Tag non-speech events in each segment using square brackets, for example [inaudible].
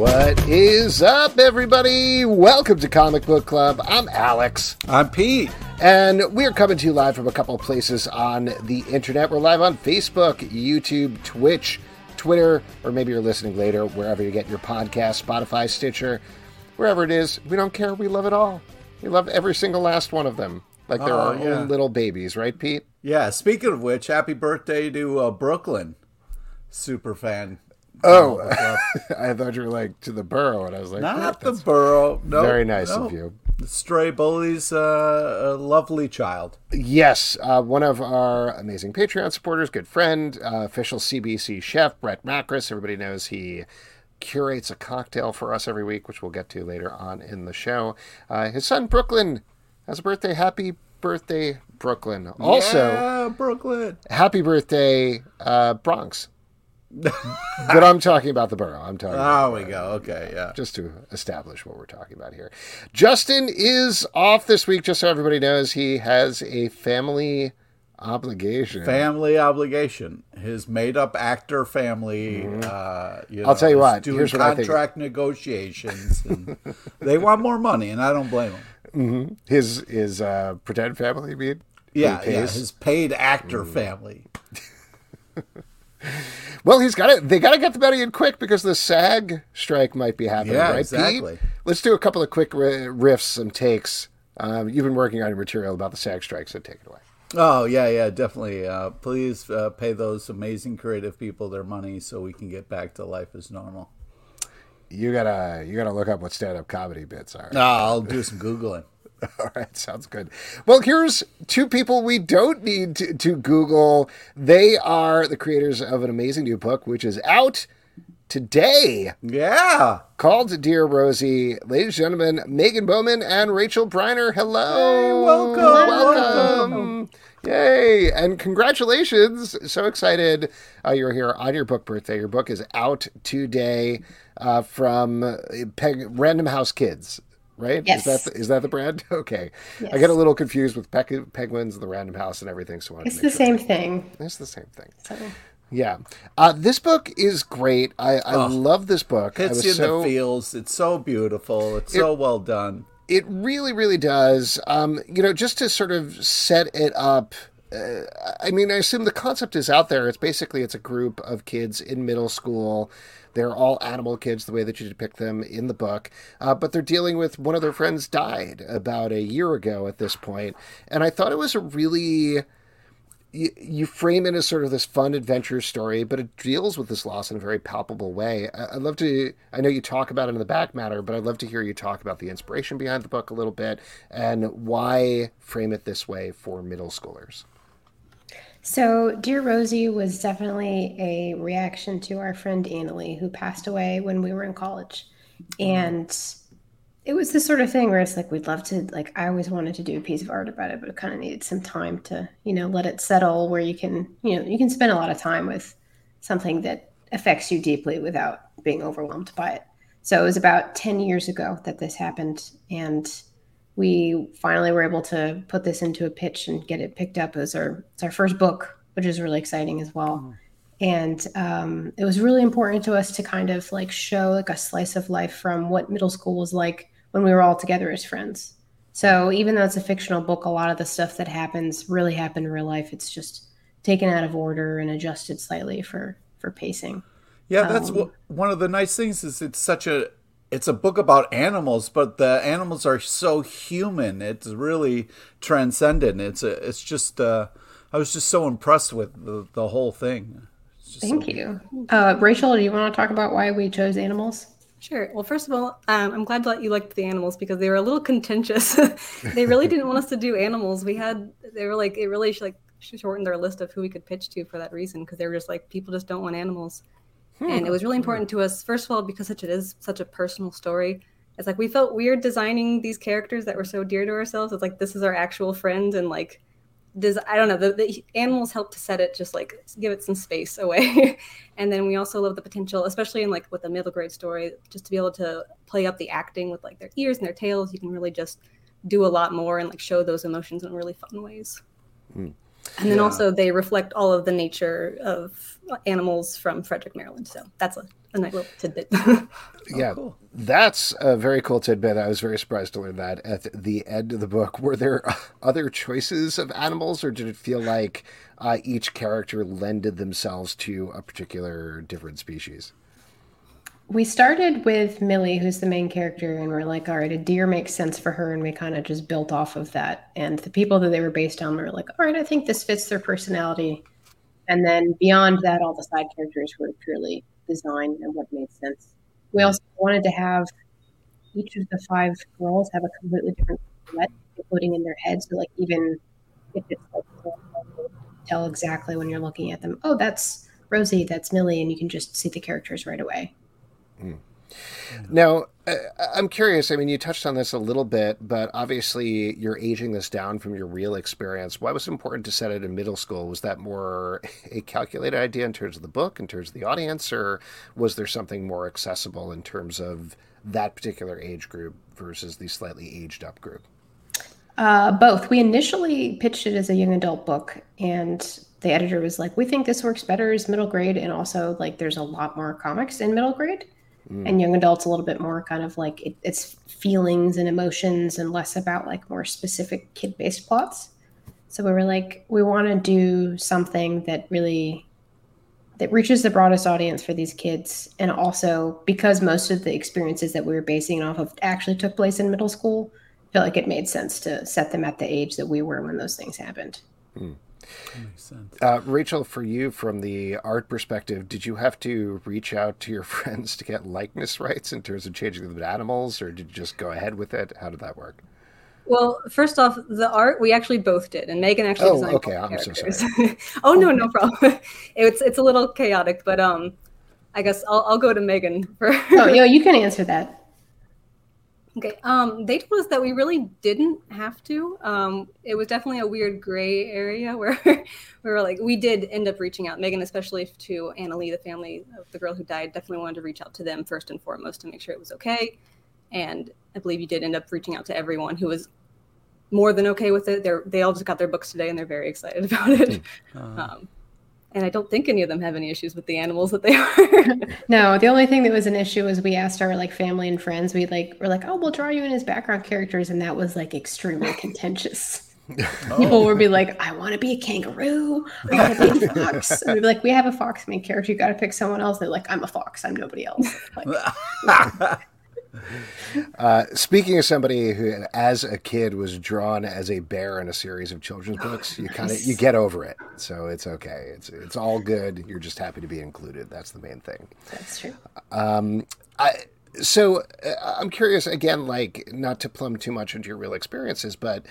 What is up, everybody? Welcome to Comic Book Club. I'm Alex. I'm Pete. And we're coming to you live from a couple of places on the internet. We're live on Facebook, YouTube, Twitch, Twitter, or maybe you're listening later wherever you get your podcast, Spotify, Stitcher, wherever it is. We don't care. We love it all. We love every single last one of them. Like they're Oh, our yeah. own little babies, right, Pete? Yeah, speaking of which, happy birthday to uh, Brooklyn. Super fan. Oh, Club. [laughs] I thought you were like to the borough, and I was like, Not "Oh, the borough. No, very nice no. of you. Stray Bully's uh, a lovely child. Yes, uh, one of our amazing Patreon supporters, good friend, uh, official CBC chef, Brett Macris. Everybody knows he curates a cocktail for us every week, which we'll get to later on in the show. Uh, his son, Brooklyn, has a birthday. Happy birthday, Brooklyn. Also, yeah, Brooklyn. happy birthday, uh, Bronx. But I'm talking about the borough. I'm talking about There we go. Okay, yeah. just to establish what we're talking about here. Justin is off this week, just so everybody knows. He has a family obligation. Family obligation. His made-up actor family. Uh, you Mm-hmm. I'll tell you what, Doing here's what I contract negotiations. And [laughs] they want more money, and I don't blame them. his his uh, pretend family, you mean? Yeah, yeah. His paid actor Mm. family. [laughs] Well, he's got it. They got to get the money in quick because the SAG strike might be happening, Yeah, right, exactly. Pete? Let's do a couple of quick riffs, some takes. Um, you've been working on your material about the SAG strike, so take it away. Oh yeah, yeah, definitely. Uh, please uh, pay those amazing creative people their money so we can get back to life as normal. You gotta you gotta look up what stand up comedy bits are. No, I'll do some googling. [laughs] All right, sounds good. Well, here's two people we don't need to, to Google. They are the creators of an amazing new book, which is out today, Yeah, called Dear Rosie. Ladies and gentlemen, Meghan Boehman and Rachel Briner. Hello. welcome, Welcome. Yay. And congratulations. So excited uh, you're here on your book birthday. Your book is out today uh, from uh, Peg- Random House Kids. Right? Yes. Is that the, is that the brand? [laughs] Okay. Yes. I get a little confused with Peg- Penguins, and the Random House, and everything. So I It's the sure. same thing. It's the same thing. So Yeah. Uh, this book is great. I, I love this book. I hits was you in so, the feels. It's so beautiful. It's so well done. It really, really does. Um, you know, just to sort of set it up. Uh, I mean, I assume the concept is out there. It's basically it's a group of kids in middle school. They're all animal kids, the way that you depict them in the book. Uh, but they're dealing with one of their friends died about a year ago at this point, and I thought it was a really you, you frame it as sort of this fun adventure story, but it deals with this loss in a very palpable way. I, I'd love to, I know you talk about it in the back matter, but I'd love to hear you talk about the inspiration behind the book a little bit and why frame it this way for middle schoolers. So, Dear Rosie was definitely a reaction to our friend Annalie, who passed away when we were in college. Mm-hmm. And it was this sort of thing where it's like, we'd love to, like, I always wanted to do a piece of art about it, but it kind of needed some time to, you know, let it settle where you can, you know, you can spend a lot of time with something that affects you deeply without being overwhelmed by it. So, it was about 10 years ago that this happened. And we finally were able to put this into a pitch and get it picked up as our it's our first book, which is really exciting as well. And um, it was really important to us to kind of like show like a slice of life from what middle school was like when we were all together as friends. So even though it's a fictional book, a lot of the stuff that happens really happened in real life. It's just taken out of order and adjusted slightly for for pacing. Yeah, that's Um, what, one of the nice things is it's such a it's a book about animals, but the animals are so human. It's really transcendent. It's a it's just uh, I was just so impressed with the, the whole thing. Thank so- you, uh, Rachel. Do you want to talk about why we chose animals? Sure. Well, first of all, um, I'm glad that you liked the animals because they were a little contentious. [laughs] they really didn't want us to do animals. We had they were like it really like shortened our list of who we could pitch to for that reason because they were just like people just don't want animals. Hmm, and it was really important to us, first of all, because such it is such a personal story. It's like we felt weird designing these characters that were so dear to ourselves. It's like this is our actual friend, and like does I don't know the, the animals help to set it just like give it some space [laughs] away, and then we also love the potential, especially in like with a middle grade story, just to be able to play up the acting with like their ears and their tails. You can really just do a lot more and like show those emotions in really fun ways. Hmm. And then yeah. also they reflect all of the nature of animals from Frederick, Maryland. So that's a, a nice little tidbit. [laughs] yeah, oh, cool. that's a very cool tidbit. I was very surprised to learn that at the end of the book. Were there [laughs] other choices of animals, or did it feel like uh, each character lended themselves to a particular different species? We started with Millie, who's the main character, and we're like, all right, a deer makes sense for her, and we kind of just built off of that. And the people that they were based on were like, all right, I think this fits their personality. And then beyond that, all the side characters were purely designed and what made sense. We also wanted to have each of the five girls have a completely different silhouette, including in their heads. So, like, even if it's like tell exactly when you're looking at them, oh, that's Rosie, that's Millie, and you can just see the characters right away. Mm. Now, I'm curious. I mean, you touched on this a little bit, but obviously you're aging this down from your real experience. Why was it important to set it in middle school? Was that more [laughs] a calculated idea in terms of the book, in terms of the audience, or was there something more accessible in terms of that particular age group versus the slightly aged up group? Uh, both. We initially pitched it as a young adult book, and the editor was like, "We think this works better as middle grade, and also like there's a lot more comics in middle grade, mm. and young adults a little bit more kind of like it, it's feelings and emotions, and less about like more specific kid based plots." So we were like, we want to do something that really that reaches the broadest audience for these kids, and also because most of the experiences that we were basing it off of actually took place in middle school, I felt like it made sense to set them at the age that we were when those things happened. Mm. That makes sense. Uh, Rachel, for you, from the art perspective, did you have to reach out to your [laughs] friends to get likeness rights in terms of changing them to animals, or did you just go ahead with it? How did that work? Well, first off, the art we actually both did, and Meghan actually oh, designed. okay, I'm characters. so sorry. [laughs] oh no, no problem. [laughs] it's it's a little chaotic, but um, I guess I'll I'll go to Meghan for. oh, yo, you can answer that. Okay. Um, they told us that we really didn't have to. Um, it was definitely a weird gray area [laughs] where we were like, we did end up reaching out, Meghan, especially to Anna Lee, the family of the girl who died, definitely wanted to reach out to them first and foremost to make sure it was okay. And I believe you did end up reaching out to everyone who was more than okay with it. They're, they all just got their books today and they're very excited [laughs] about it. Uh, um, and I don't think any of them have any issues with the animals that they [laughs] are. no, the only thing that was an issue was we asked our like family and friends. We like were like, oh, we'll draw you in as background characters, and that was like extremely contentious. Oh. [laughs] People would be like, I want to be a kangaroo. I want to be a fox. And we'd be like, we have a fox main character. You got to pick someone else. They're like, I'm a fox. I'm nobody else. Like, [laughs] uh, speaking of somebody who, as a kid, was drawn as a bear in a series of children's books, you kind of you get over it, so it's okay. It's it's all good. You're just happy to be included. That's the main thing. That's true. Um, I so uh, I'm curious again, like not to plumb too much into your real experiences, but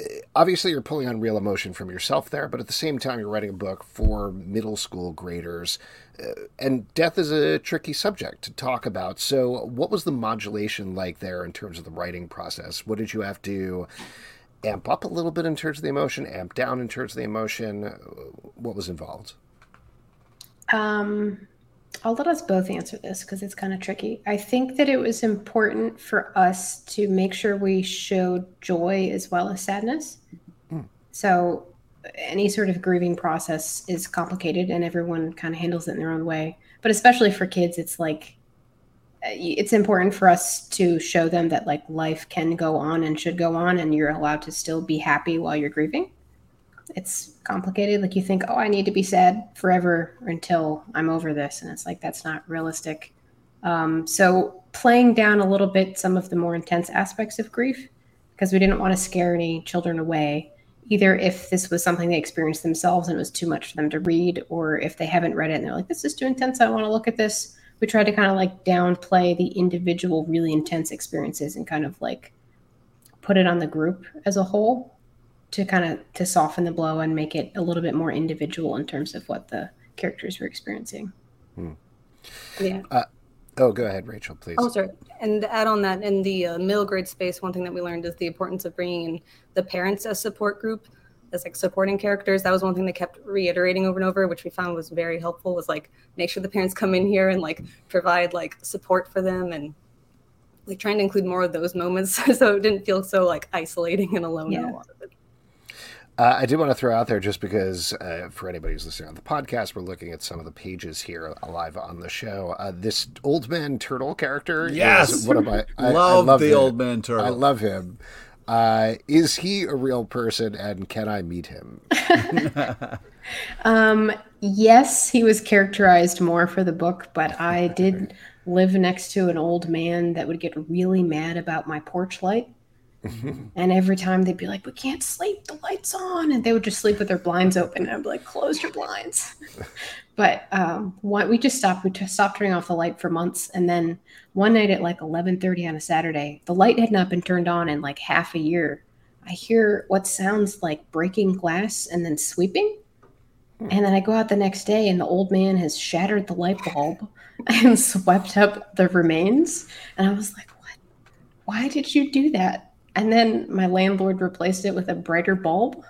uh, obviously you're pulling on real emotion from yourself there. But at the same time, you're writing a book for middle school graders, uh, and death is a tricky subject to talk about. So, what was the modulation like there in terms of the writing process? What did you have to amp up a little bit in terms of the emotion, amp down in terms of the emotion? What was involved? Um I'll let us both answer this because it's kind of tricky. I think that it was important for us to make sure we showed joy as well as sadness. Mm. So, any sort of grieving process is complicated and everyone kind of handles it in their own way. But especially for kids, it's like uh, it's important for us to show them that like life can go on and should go on and you're allowed to still be happy while you're grieving it's complicated. Like you think, oh, I need to be sad forever or until I'm over this, and it's like that's not realistic. Um, so playing down a little bit some of the more intense aspects of grief because we didn't want to scare any children away. Either if this was something they experienced themselves and it was too much for them to read, or if they haven't read it and they're like, this is too intense, I want to look at this. We tried to kind of like downplay the individual, really intense experiences and kind of like put it on the group as a whole to kind of to soften the blow and make it a little bit more individual in terms of what the characters were experiencing. Hmm. Yeah. Uh, oh, go ahead, Rachel, please. Oh, sorry. And to add on that, in the uh, middle grade space, one thing that we learned is the importance of bringing in the parents as support group, as like supporting characters. That was one thing they kept reiterating over and over, which we found was very helpful. Was like make sure the parents come in here and like provide like support for them and like trying to include more of those moments [laughs] so it didn't feel so like isolating and alone yeah. in a lot of it. Uh, I did want to throw out there just because uh, for anybody who's listening on the podcast, we're looking at some of the pages here live on the show. Uh, this old man turtle character, yes, is one of my I, love, I love the old man turtle. I love him. Uh, is he a real person, and can I meet him? [laughs] [laughs] um, yes, he was characterized more for the book, but I did [laughs] live next to an old man that would get really mad about my porch light. [laughs] and every time they'd be like, "We can't sleep, the lights on," and they would just sleep with their blinds open. And I'd be like, "Close your blinds." [laughs] but um, we just stopped. We just stopped turning off the light for months, and then one night at like eleven thirty on a Saturday, the light had not been turned on in like half a year. I hear what sounds like breaking glass and then sweeping. And then I go out the next day, and the old man has shattered the light bulb [laughs] and swept up the remains. And I was like, "What? Why did you do that?" And then my landlord replaced it with a brighter bulb.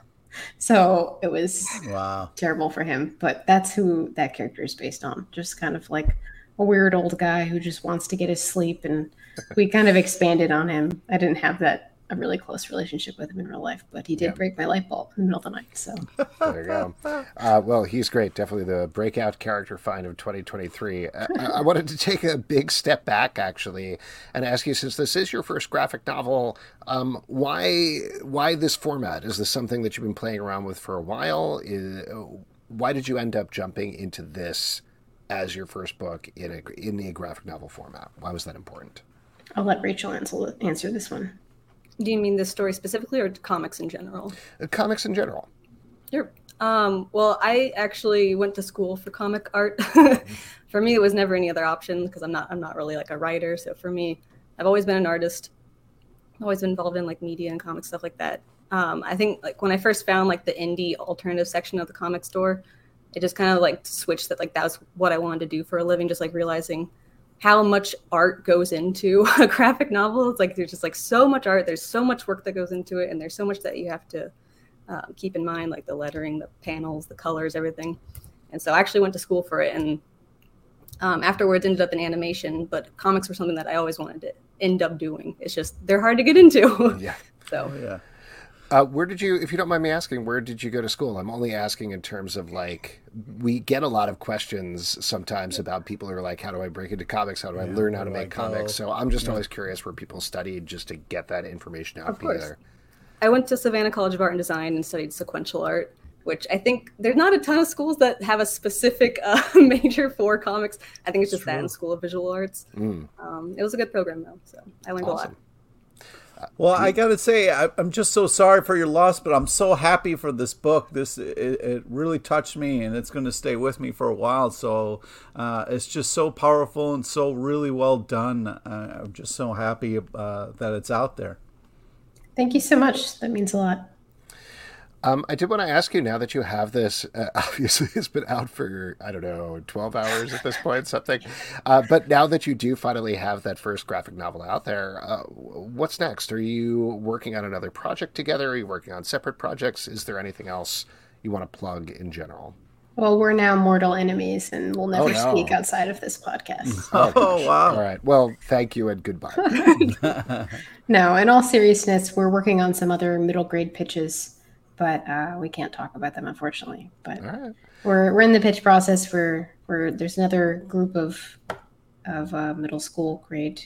So it was wow. terrible for him but that's who that character is based on. Just kind of like a weird old guy who just wants to get his sleep and we kind of expanded on him. I didn't have that a really close relationship with him in real life, but he did yeah. break my light bulb in the middle of the night. So [laughs] there you go. Uh, well, he's great. Definitely the breakout character find of 2023. Uh, I wanted to take a big step back actually and ask you, since this is your first graphic novel, um, why why this format? Is this something that you've been playing around with for a while? Is, why did you end up jumping into this as your first book in a in the graphic novel format? Why was that important? I'll let Rachel answer answer this one. Do you mean this story specifically or comics in general? Uh, comics in general. Sure. Um, well, I actually went to school for comic art. [laughs] for me, it was never any other option because I'm not I'm not really like a writer. So for me, I've always been an artist. I've always been involved in like media and comic stuff like that. Um, I think like when I first found like the indie alternative section of the comic store, it just kind of like switched that like that was what I wanted to do for a living. Just like realizing how much art goes into [laughs] a graphic novel. It's like there's just like so much art. There's so much work that goes into it, and there's so much that you have to uh, keep in mind, like the lettering, the panels, the colors, everything. And so I actually went to school for it, and um, afterwards ended up in animation. But comics were something that I always wanted to end up doing. It's just they're hard to get into. Yeah. [laughs] so oh, yeah. Uh, where did you, if you don't mind me asking, where did you go to school? I'm only asking in terms of like, we get a lot of questions sometimes about people who are like, how do I break into comics? How do I yeah, learn how to make comics? So I'm just yeah. always curious where people studied just to get that information out. Of course. I went to Savannah College of Art and Design and studied sequential art, which I think there's not a ton of schools that have a specific uh, [laughs] major for comics. I think it's just True. that in School of Visual Arts. Mm. Um, it was a good program though, so I learned awesome. a lot. Well, I got to say, I, am just so sorry for your loss, but I'm so happy for this book. This it, it really touched me, and it's going to stay with me for a while. So uh, it's just so powerful and so really well done. Uh, I'm just so happy uh, that it's out there. Thank you so much. That means a lot. Um, I did want to ask you now that you have this. Uh, [laughs] obviously, it's been out for I don't know twelve hours at this point, something. Uh, but now that you do finally have that first graphic novel out there, uh, what's next? Are you working on another project together? Are you working on separate projects? Is there anything else you want to plug in general? Well, we're now mortal enemies, and we'll never oh, no. speak outside of this podcast. [laughs] Oh, oh wow! All right. Well, thank you and goodbye. [laughs] no, in all seriousness, we're working on some other middle grade pitches but uh, we can't talk about them unfortunately. But right. we're we're in the pitch process for where there's another group of of uh, middle school grade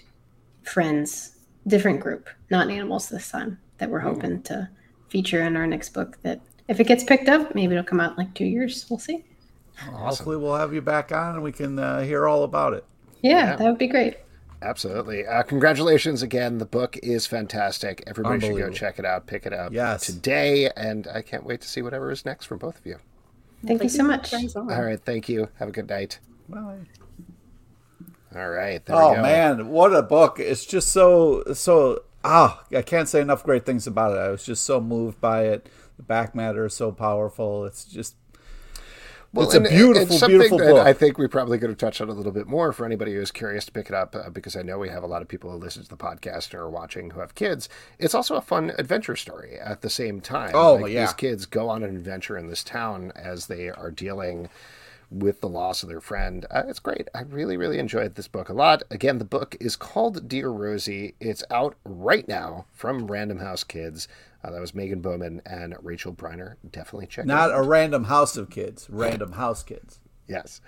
friends, different group, not animals this time, that we're hoping to feature in our next book. That if it gets picked up, maybe it'll come out in like two years. We'll see. Awesome. Hopefully, we'll have you back on and we can uh, hear all about it. Yeah, yeah, that would be great. Absolutely. Uh, congratulations again. The book is fantastic. Everybody should go check it out, pick it up yes. today. And I can't wait to see whatever is next from both of you. Thank, thank you so much. All right. Thank you. Have a good night. Bye. All right. oh, man. What a book. It's just so, so, ah, I can't say enough great things about it. I was just so moved by it. The back matter is so powerful. It's just well, it's and, a beautiful, it's beautiful book. I think we probably could have touched on a little bit more for anybody who's curious to pick it up, uh, because I know we have a lot of people who listen to the podcast or are watching who have kids. It's also a fun adventure story at the same time. Oh, like, yeah. These kids go on an adventure in this town as they are dealing with the loss of their friend. Uh, it's great. I really, really enjoyed this book a lot. Again, the book is called Dear Rosie. It's out right now from Random House Kids. Uh, that was Meghan Boehman and Rachel Briner. Definitely check Not it out. Not a random house of kids. Random house kids. Yes.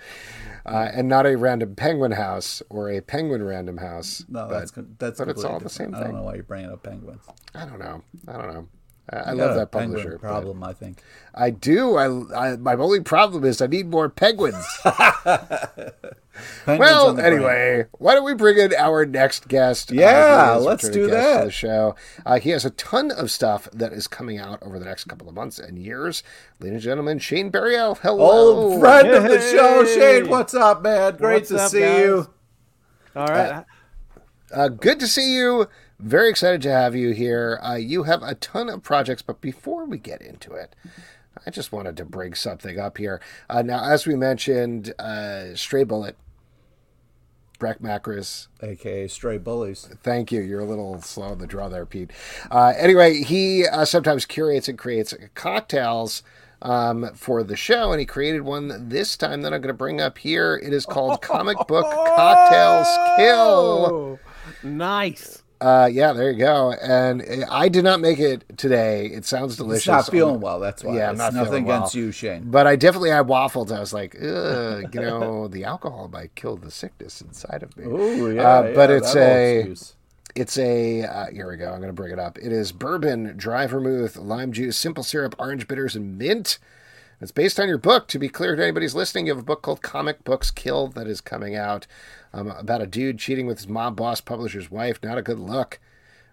Uh, and not a random penguin house or a penguin random house. No, but that's that's. but it's all the same thing. I don't know why you're bringing up penguins. I don't know. I don't know. I, I love that publisher. Problem, I think. I do. I, I my only problem is I need more penguins. [laughs] Penguins well, on the brain. anyway, why don't we bring in our next guest? Yeah, he is let's do guest to that. The show. Uh, he has a ton of stuff that is coming out over the next couple of months and years. Ladies and gentlemen, Shane Berryhill. Hello, Old friend of the show, Shane. What's up, man? Great What's to up, see guys? you. All right. Uh, good to see you. Very excited to have you here. Uh, you have a ton of projects, but before we get into it, I just wanted to bring something up here. Uh, now, as we mentioned, uh, Stray Bullet, Breck Macris, AKA Stray Bullies. Thank you. You're a little slow on the draw there, Pete. Uh, anyway, he uh, sometimes curates and creates cocktails um, for the show, and he created one this time that I'm going to bring up here. It is called [laughs] Comic Book Cocktails Kill. Nice. Uh, yeah, there you go. And I did not make it today. It sounds delicious. It's not feeling well. That's why. Yeah, I'm not nothing well. against you, Shane. But I definitely had waffles. I was like, Ugh, you know, [laughs] the alcohol might kill the sickness inside of me. Ooh, yeah, Uh, but yeah, it's a- excuse. It's a uh, here we go. I'm going to bring it up. It is bourbon, dry vermouth, lime juice, simple syrup, orange bitters, and mint. It's based on your book. To be clear to anybody's listening, you have a book called Comic Books Kill that is coming out um, about a dude cheating with his mob boss publisher's wife. Not a good look.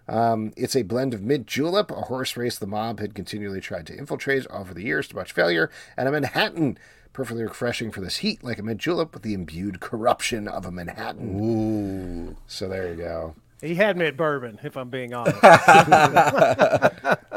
Um, it's a blend of mint julep, a horse race the mob had continually tried to infiltrate over the years to much failure, and a Manhattan. Perfectly refreshing for this heat, like a mint julep with the imbued corruption of a Manhattan. Ooh. So there you go. He had me at bourbon, if I'm being honest. [laughs] All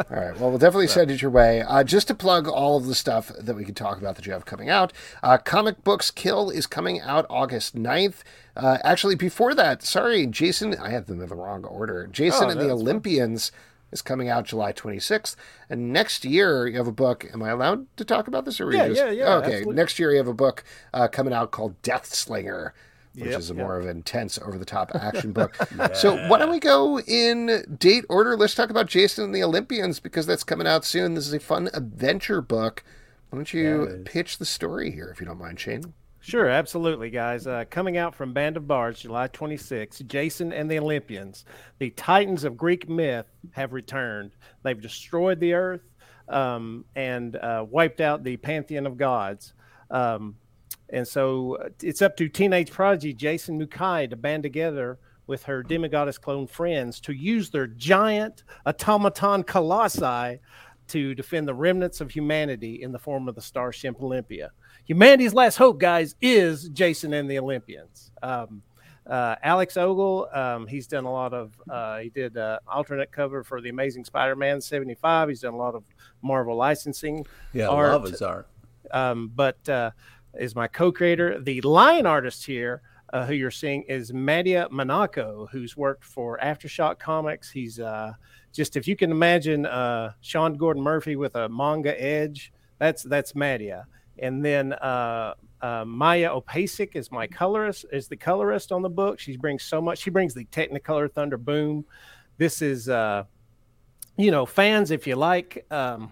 right. Well, we'll definitely send it your way. Uh, just to plug all of the stuff that we can talk about that you have coming out, uh, Comic Books Kill is coming out August 9th. Uh, actually, before that, sorry, Jason, I had them in the wrong order. Jason Oh, and the that's fine. Olympians is coming out July 26th. And next year, you have a book. Am I allowed to talk about this? Or are you Yeah, just, yeah, yeah, Okay. absolutely. Next year, you have a book uh, coming out called Death Slinger. Which Yep, is a yep. more of an intense, over the top action book. [laughs] So, why don't we go in date order? Let's talk about Jason and the Olympians because that's coming out soon. This is a fun adventure book. Why don't you is. pitch the story here, if you don't mind, Shane? Sure, absolutely, guys. Uh, coming out from Band of Bards, July 26, Jason and the Olympians, the titans of Greek myth, have returned. They've destroyed the earth um, and uh, wiped out the pantheon of gods. Um, and so uh, it's up to teenage prodigy Jason Mukai to band together with her demigoddess clone friends to use their giant automaton colossi to defend the remnants of humanity in the form of the starship Olympia. Humanity's last hope, guys, is Jason and the Olympians. Um, uh, Alex Ogle, um, he's done a lot of, uh, he did uh, alternate cover for the Amazing Spider-Man 75. He's done a lot of Marvel licensing Yeah, art. love his art. um, but uh, is my co-creator. The line artist here, uh, who you're seeing, is Mattia Monaco, who's worked for Aftershock Comics. He's uh, just if you can imagine uh, Sean Gordon Murphy with a manga edge, that's that's Mattia. And then uh, uh, Maya Opasic is my colorist, is the colorist on the book. She brings so much. She brings the Technicolor Thunder Boom. This is, uh, you know, fans if you like. Um,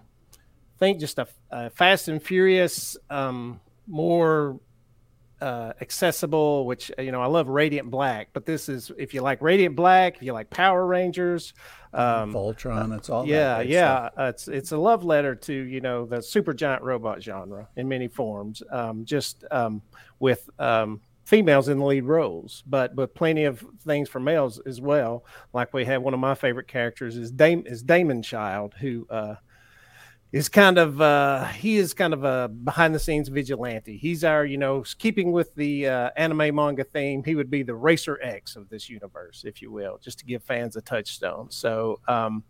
think just a, a fast and furious um, more uh, accessible which you know i love radiant black but this is if you like radiant black if you like power rangers um, Voltron, it's all yeah great yeah uh, it's it's a love letter to you know the super giant robot genre in many forms um, just um, with um, females in the lead roles but but plenty of things for males as well. Like we have one of my favorite characters is Dame is Damon Child who uh, is kind of uh, he is kind of a behind the scenes vigilante. He's our you know keeping with the uh, anime manga theme. He would be the Racer X of this universe, if you will, just to give fans a touchstone. So, um,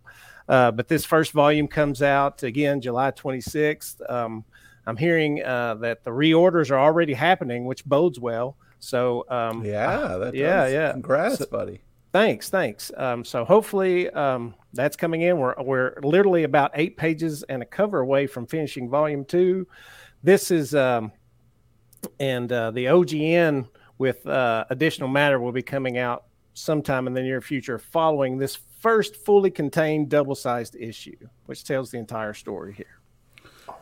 uh, but this first volume comes out again July 26th. Um, I'm hearing uh, that the reorders are already happening, which bodes well. So um, Yeah, yeah, does. yeah. Congrats, So- buddy. Thanks, thanks. Um, so hopefully um, that's coming in. We're we're literally about eight pages and a cover away from finishing volume two. This is um, and uh, the OGN with uh, additional matter will be coming out sometime in the near future following this first fully contained double sized issue, which tells the entire story here.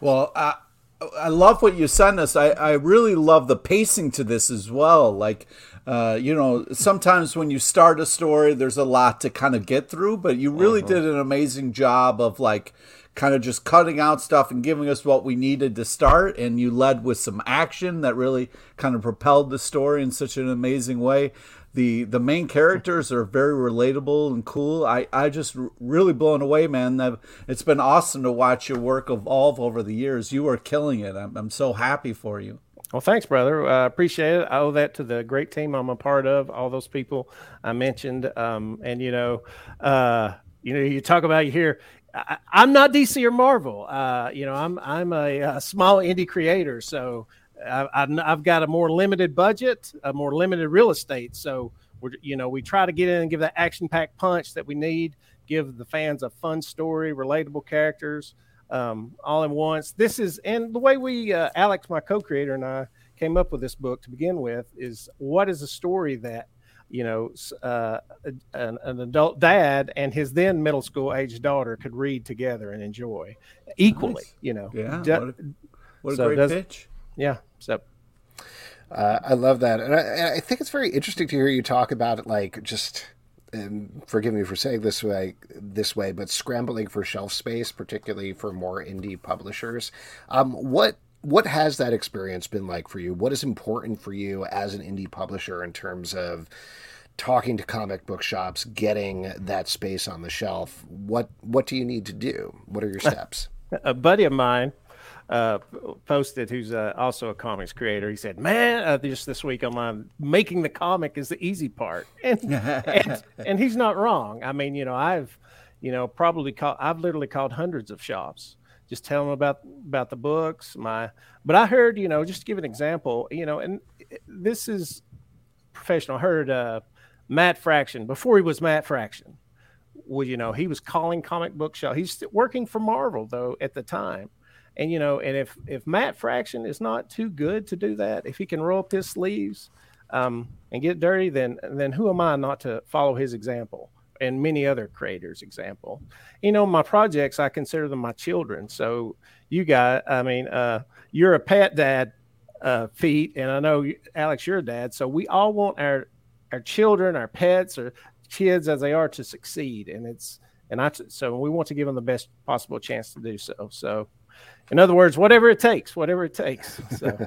Well, I, I love what you sent us. I, I really love the pacing to this as well. Like, uh, you know, sometimes when you start a story, there's a lot to kind of get through, but you really uh-huh. did an amazing job of like kind of just cutting out stuff and giving us what we needed to start. And you led with some action that really kind of propelled the story in such an amazing way the the main characters are very relatable and cool. I I just really blown away, man. It's been awesome to watch your work evolve over the years. You are killing it. I'm I'm so happy for you. Well, thanks, brother. I uh, appreciate it. I owe that to the great team I'm a part of. All those people I mentioned, um, and you know, uh, you know, you talk about you here. I, am not DC or Marvel. Uh, you know, I'm I'm a, a small indie creator, so I, have got a more limited budget, a more limited real estate. So we're, you know, we try to get in and give that action packed punch that we need, give the fans a fun story, relatable characters, um, all in once. This is, and the way we, uh, Alex, my co creator, and I came up with this book to begin with is what is a story that, you know, uh, an, an, adult dad and his then middle school age daughter could read together and enjoy equally, nice. you know. Yeah. what a, what a so great pitch yeah. So uh, I love that, and I, I, think it's very interesting to hear you talk about it, like just. And forgive me for saying this way, this way, but scrambling for shelf space, particularly for more indie publishers. Um, what what has that experience been like for you? What is important for you as an indie publisher in terms of talking to comic book shops, getting that space on the shelf? What what do you need to do? What are your [laughs] steps? a buddy of mine uh, posted, who's uh, also a comics creator. He said, "Man, uh, just this week online, making the comic is the easy part," [laughs] and, and, and he's not wrong. I mean, you know, I've you know probably called, I've literally called hundreds of shops just tell them about about the books. My, but I heard, you know, just to give an example, you know, and this is professional. I heard uh, Matt Fraction before he was Matt Fraction. Well, you know, he was calling comic book show. He's working for Marvel though at the time and you know, and if if Matt Fraction is not too good to do that, if he can roll up his sleeves um, and get dirty, then then who am I not to follow his example? And many other creators' example. You know, my projects I consider them my children. So you got, I mean, uh, you're a pet dad, uh, and I know Alex, you're a dad. So we all want our our children, our pets, or kids as they are to succeed, and it's and I so we want to give them the best possible chance to do so. So in other words, whatever it takes, whatever it takes. So. [laughs]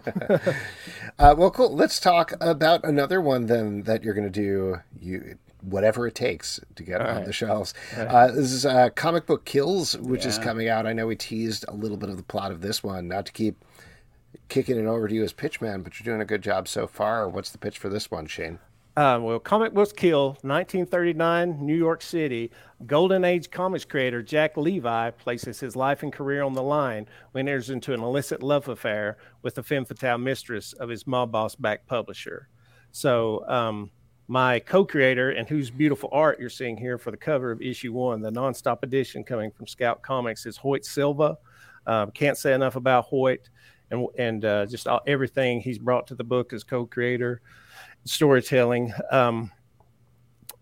uh, well, cool. Let's talk about another one then that you're going to do. You whatever it takes to get All on right. the shelves. Right. Uh, this is uh, Comic Book Kills, which yeah. is coming out. I know we teased a little bit of the plot of this one, not to keep kicking it over to you as pitchman, but you're doing a good job so far. What's the pitch for this one, Shane? Um, well, Comic Books Kill, 1939, New York City. Golden Age comics creator Jack Levi places his life and career on the line when he enters into an illicit love affair with the femme fatale mistress of his mob boss back publisher. So, um, my co-creator and whose beautiful art you're seeing here for the cover of issue one, the nonstop edition coming from Scout Comics, is Hoyt Silva. Um, can't say enough about Hoyt and and uh, just all, everything he's brought to the book as co-creator storytelling. Um,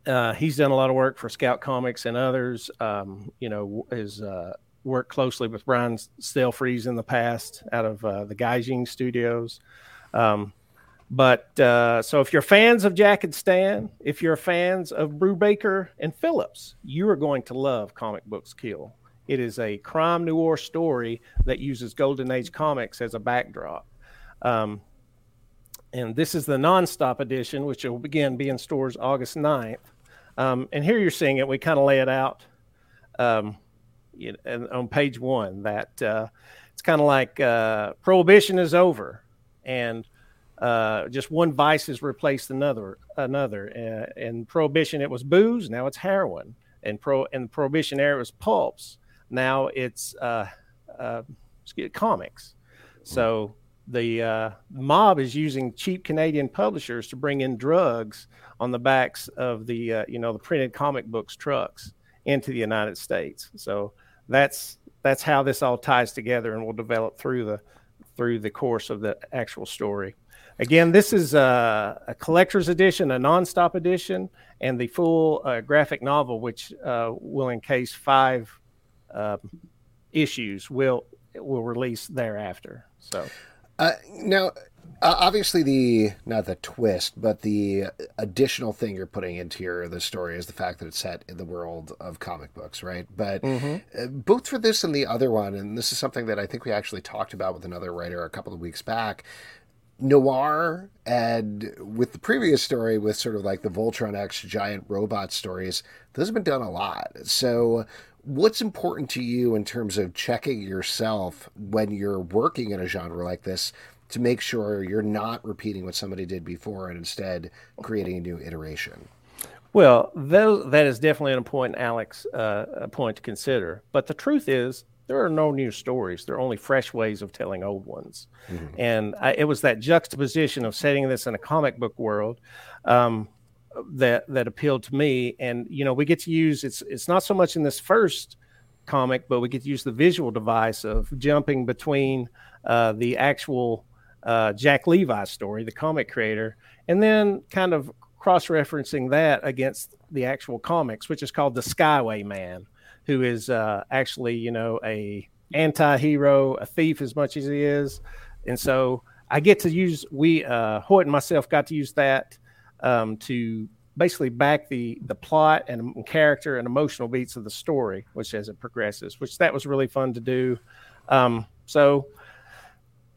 uh, he's done a lot of work for Scout Comics and others. Um, you know, has uh, worked closely with Brian Stelfreeze in the past out of uh, the Gaijin Studios. Um, but uh, so if you're fans of Jack and Stan, if you're fans of Brubaker and Phillips, you are going to love Comic Books Kill. It is a crime noir story that uses Golden Age comics as a backdrop. Um, and this is the nonstop edition, which will begin be in stores August 9th. Um, and here you're seeing it. We kind of lay it out um, you know, on page one that uh, it's kind of like uh, prohibition is over, and uh, just one vice has replaced another. Another. Uh, in prohibition, it was booze. Now it's heroin. And pro in prohibition era, it was pulps. Now it's uh, uh, comics. So the uh, mob is using cheap Canadian publishers to bring in drugs on the backs of the uh, you know the printed comic books trucks into the United States. So that's that's how this all ties together and will develop through the through the course of the actual story. Again, this is a, a collector's edition, a nonstop edition, and the full uh, graphic novel, which uh, will encase five uh, issues, will will release thereafter. So uh, now, uh, obviously, the not the twist, but the additional thing you're putting into your the story is the fact that it's set in the world of comic books, right? But mm-hmm. uh, both for this and the other one, and this is something that I think we actually talked about with another writer a couple of weeks back. Noir and with the previous story, with sort of like the Voltron X giant robot stories, those have been done a lot. So, what's important to you in terms of checking yourself when you're working in a genre like this to make sure you're not repeating what somebody did before and instead creating a new iteration? Well, those, that is definitely an important, Alex, uh, a point to consider. But the truth is, there are no new stories. There are only fresh ways of telling old ones. Mm-hmm. And I, it was that juxtaposition of setting this in a comic book world um, that that appealed to me. And you know, we get to use it's it's not so much in this first comic, but we get to use the visual device of jumping between uh, the actual uh, Jack Levi story, the comic creator, and then kind of cross referencing that against the actual comics, which is called the Skyway Man who is uh, actually, you know, a anti-hero, a thief as much as he is, and so I get to use we uh, Hoyt and myself got to use that um, to basically back the the plot and character and emotional beats of the story, which as it progresses, which that was really fun to do. Um, so. [sighs]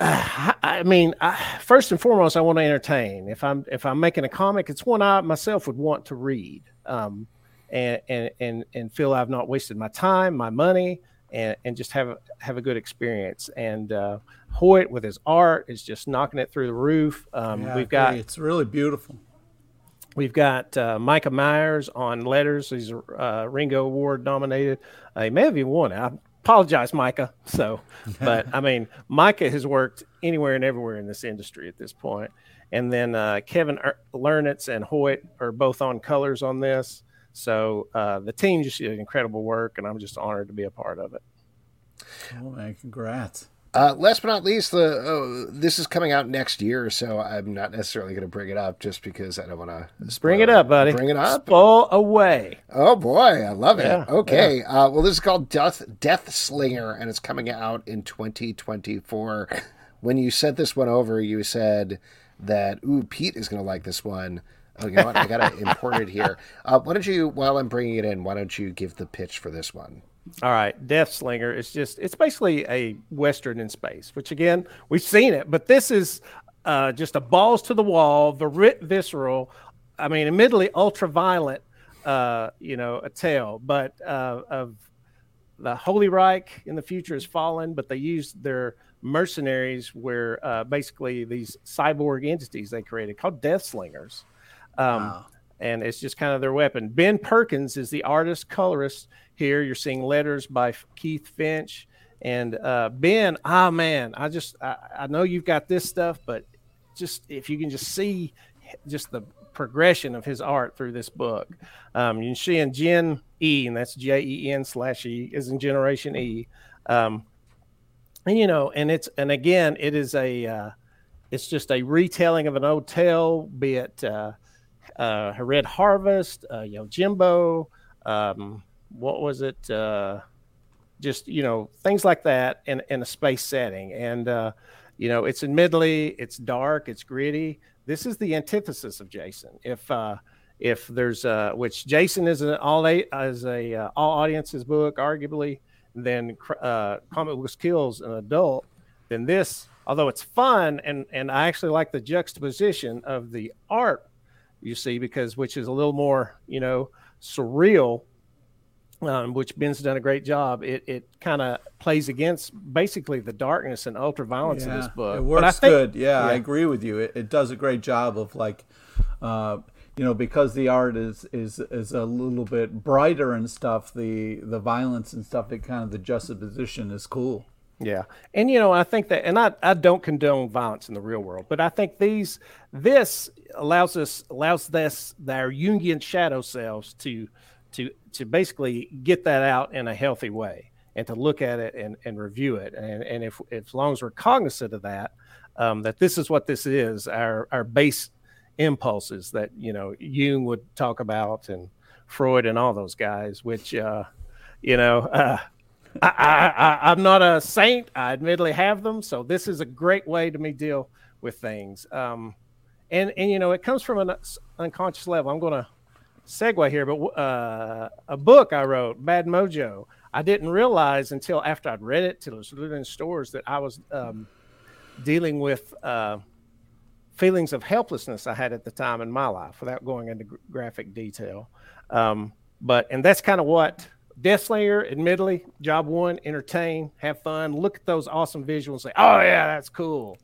Uh, I mean, I, first and foremost, I want to entertain. If I'm if I'm making a comic, it's one I myself would want to read. Um, and and and, and feel I've not wasted my time, my money, and, and just have a, have a good experience. And uh, Hoyt with his art is just knocking it through the roof. Um, yeah, we've got it's really beautiful. We've got uh, Micah Myers on letters. He's uh, Ringo Award nominated. Uh, he may have even won. I apologize, Micah. [laughs] So, but I mean, Micah has worked anywhere and everywhere in this industry at this point. And then uh, Kevin er-, Lernitz and Hoyt are both on colors on this. So uh, the team just did incredible work, and I'm just honored to be a part of it. Oh man, congrats! Uh, last but not least, the uh, this is coming out next year, so I'm not necessarily going to bring it up just because I don't want to bring it up, buddy. Bring it up. Spoil away. Oh boy, I love it. Yeah, okay, yeah. Uh, well, this is called Death Death Slinger, and it's coming out in 2024. When you sent this one over, you said that ooh, Pete is going to like this one. Oh, you know what? I got to [laughs] import it here. Uh, why don't you, while I'm bringing it in, why don't you give the pitch for this one? All right, Death Slinger. is just it's basically a western in space, which again we've seen it, but this is uh, just a balls to the wall, the visceral. I mean, admittedly ultra violent, uh, you know, a tale, but uh, of the Holy Reich in the future has fallen, but they used their mercenaries, where uh, basically these cyborg entities they created called Death Slingers. Um, wow. And it's just kind of their weapon. Ben Perkins is the artist colorist here. You're seeing letters by Keith Finch and uh, Ben. Ah, man, I just I, I know you've got this stuff, but just if you can just see just the progression of his art through this book. Um, you can see in Gen E, and that's J E N slash E, is in Generation E. Um, and you know, and it's and again, it is a uh, it's just a retelling of an old tale, be it uh, uh, Red Harvest, uh, you know, Jimbo, um, what was it? Uh, just you know, things like that in in a space setting, and uh, you know, it's in admittedly it's dark, it's gritty. This is the antithesis of Jason. If uh, if there's uh, which Jason is an all as a uh, all audiences book, arguably, then uh, Comic Books Kills an adult, then this, although it's fun and and I actually like the juxtaposition of the art you see, because which is a little more, you know, surreal, um, which Ben's done a great job. It it kind of plays against basically the darkness and ultra violence yeah, in this book. It works think, good. Yeah, yeah, I agree with you. It, it does a great job of like, uh, you know, because the art is is is a little bit brighter and stuff. The the violence and stuff. It kind of the juxtaposition is cool. Yeah. And you know, I think that and I, I don't condone violence in the real world, but I think these this allows us allows this our Jungian shadow selves to to to basically get that out in a healthy way. and to look at it and, and review it. And, and if, as long as we're cognizant of that, um, that this is what this is, our, our base impulses that, you know, Jung would talk about and Freud and all those guys, which, uh, you know, uh, I, I, am not a saint. I admittedly have them. So this is a great way to me deal with things. Um, and, and, you know, it comes from an unconscious level. I'm going to segue here, but uh, a book I wrote, Bad Mojo, I didn't realize until after I'd read it, till it was in stores, that I was um, dealing with uh, feelings of helplessness I had at the time in my life without going into graphic detail. Um, but, and that's kind of what Deathslinger, admittedly, job one, entertain, have fun, look at those awesome visuals, say, oh, yeah, that's cool.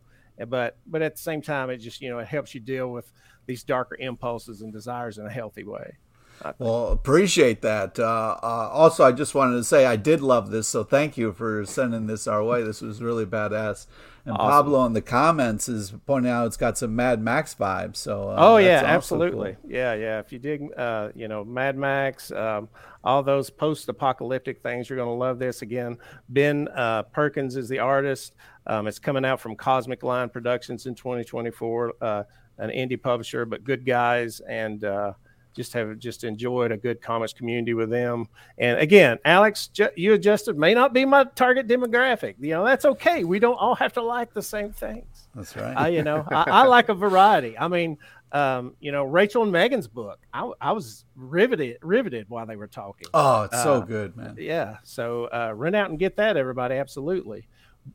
But, but at the same time, it just, you know, it helps you deal with these darker impulses and desires in a healthy way. Well, appreciate that. Uh, uh, also, I just wanted to say I did love this, so thank you for sending this our way. This was really badass. And awesome. Pablo in the comments is pointing out it's got some Mad Max vibes. So uh, oh yeah, absolutely, cool. yeah, yeah. If you dig, uh, you know, Mad Max, um, all those post-apocalyptic things, you're going to love this. Again, Ben uh, Perkins is the artist. Um, it's coming out from Cosmic Line Productions in 2024, uh, an indie publisher, but good guys and just have just enjoyed a good comics community with them. And again, Alex, ju- you adjusted may not be my target demographic. You know, that's okay. We don't all have to like the same things. That's right. I, you know, I, I, [laughs] like a variety. I mean, um, you know, Rachel and Meghan's book, I, I, was riveted, riveted while they were talking. Oh, it's uh, so good, man. Yeah. So uh, run out and get that, everybody. Absolutely.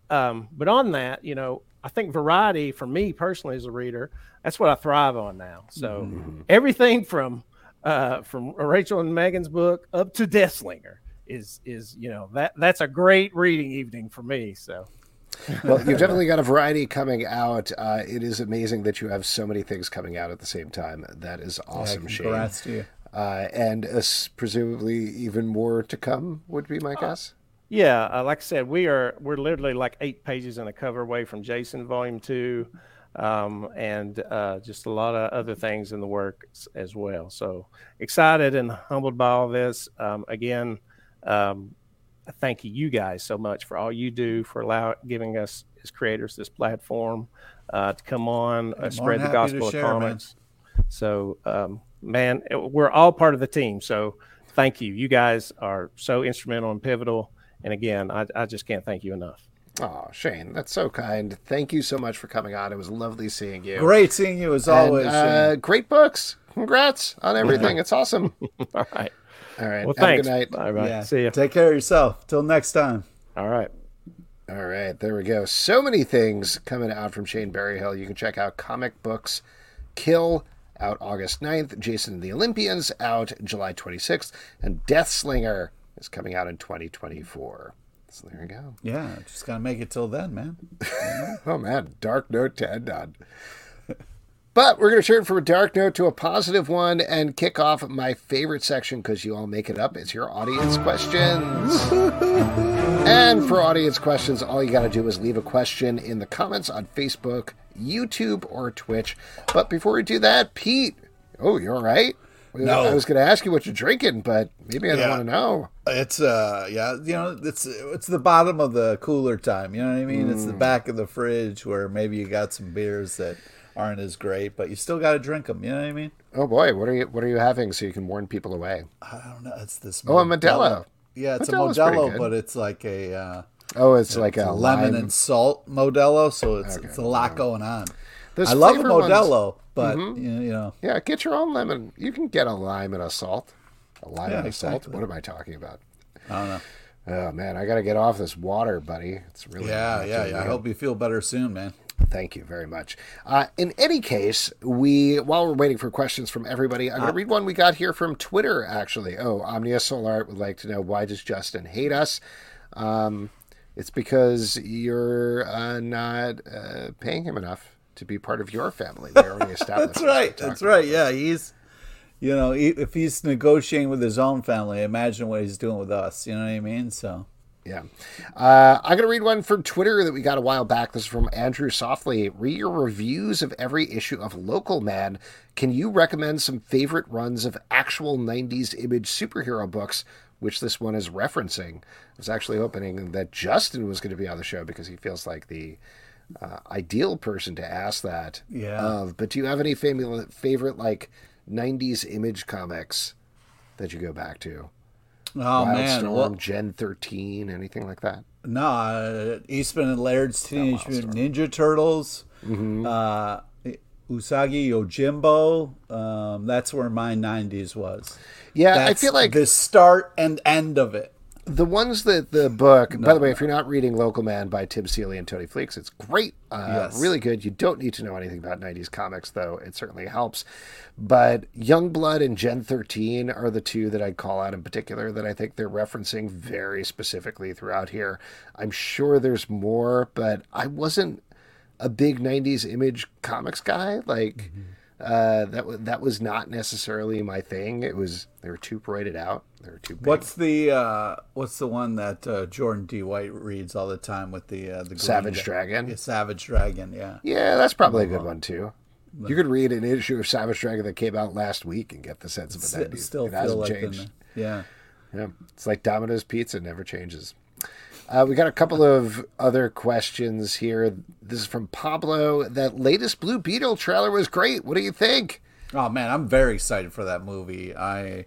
Um, but on that, you know, I think variety for me personally as a reader, that's what I thrive on now. So mm-hmm. everything from uh, from Rachel and Meghan's book up to Deathslinger is is you know that that's a great reading evening for me. So. well, you've [laughs] definitely got a variety coming out. Uh, it is amazing that you have so many things coming out at the same time. That is awesome, yeah, congrats Shane. To you. Uh, and uh, presumably even more to come would be my uh, guess. Yeah, uh, like I said, we are we're literally like eight pages in a cover away from Jason Volume Two um, and uh, just a lot of other things in the works as well. So excited and humbled by all this. Um, again, um, thank you, you guys, so much for all you do for allow giving us as creators this platform uh, to come on, uh, spread the gospel of comics. So, um, man, we're all part of the team. So, thank you. You guys are so instrumental and pivotal. And again, I, I just can't thank you enough. Oh, Shane, that's so kind. Thank you so much for coming on. It was lovely seeing you. Great seeing you as and, always. Uh, great books. Congrats on everything. [laughs] it's awesome. [laughs] All right. All right. Well, Have thanks. a good night. Bye bye. Yeah. See you. Take care of yourself. Till next time. All right. All right. There we go. So many things coming out from Shane Berryhill. You can check out Comic Books Kill out August 9th, Jason and the Olympians out July 26th, and Deathslinger is coming out in 2024. So there you go. Yeah, just gotta make it till then, man. [laughs] oh man, dark note to end on. But we're going to turn from a dark note to a positive one and kick off my favorite section because you all make it up. It's your audience questions. [laughs] and for audience questions, all you got to do is leave a question in the comments on Facebook, YouTube, or Twitch. But before we do that, Pete, oh, you're all right? No. I was going to ask you what you're drinking, but maybe I don't want to know. It's uh, yeah, you know, it's it's the bottom of the cooler time. You know what I mean? Mm. It's the mm. back of the fridge where maybe you got some beers that aren't as great, but you still got to drink them. You know what I mean? Oh boy, what are you what are you having so you can warn people away? I don't know. It's this. Oh, a Modelo. Yeah, it's Modelo's a Modelo, but it's like a. Uh, oh, it's like a lemon lime. and salt Modelo, so it's okay. it's a lot going on. I love a Modelo, ones. but mm-hmm. you, know, yeah, get your own lemon. You can get a lime and a salt. A lime yeah, and a exactly. salt. What am I talking about? I don't know. Oh man, I got to get off this water, buddy. It's really yeah, yeah, yeah. I hope you feel better soon, man. Thank you very much. Uh, in any case, we while we're waiting for questions from everybody, I'm going to uh, read one we got here from Twitter. Actually, oh, Omnia Solar would like to know why does Justin hate us? Um, it's because you're uh, not uh, paying him enough to be part of your family. They already [laughs] established. That's right. That's right. Yeah, he's, you know, if he's negotiating with his own family, imagine what he's doing with us. You know what I mean? So. Yeah. Uh, I'm going to read one from Twitter that we got a while back. This is from Andrew Softly. Read your reviews of every issue of Local Man. Can you recommend some favorite runs of actual 90s image superhero books which this one is referencing. I was actually hoping that Justin was going to be on the show because he feels like the uh, ideal person to ask that Yeah. of. But do you have any favorite, favorite like '90s image comics that you go back to? Oh man, Wildstorm, well, Gen 13, anything like that? no, uh, Eastman and Laird's Teenage Mutant Ninja Turtles, Mm-hmm. uh, Usagi Yojimbo. Um, that's where my '90s was. Yeah, I feel like the start and end of it. The ones that the book. by the way, if you're not reading Local Man by Tim Seeley and Tony Fleecs, it's great, uh, Yes. really good. You don't need to know anything about '90s comics, though. It certainly helps. But Youngblood and Gen 13 are the two that I'd call out in particular that I think they're referencing very specifically throughout here. I'm sure there's more, but I wasn't a big '90s image comics guy. Like. Uh, that was that was not necessarily my thing. It was they were too braided out. They were too big. What's the uh, what's the one that uh, Jordan D. White reads all the time with the uh, the Savage guy? Dragon? Yeah, Savage Dragon. Yeah. Yeah, that's probably a good one too. You could read an issue of Savage Dragon that came out last week and get the sense of it. still it hasn't like changed. the, yeah. Yeah, it's like Domino's Pizza never changes. Uh, we got a couple of other questions here. This is from Pablo. That latest Blue Beetle trailer was great. What do you think? Oh man, I'm very excited for that movie. I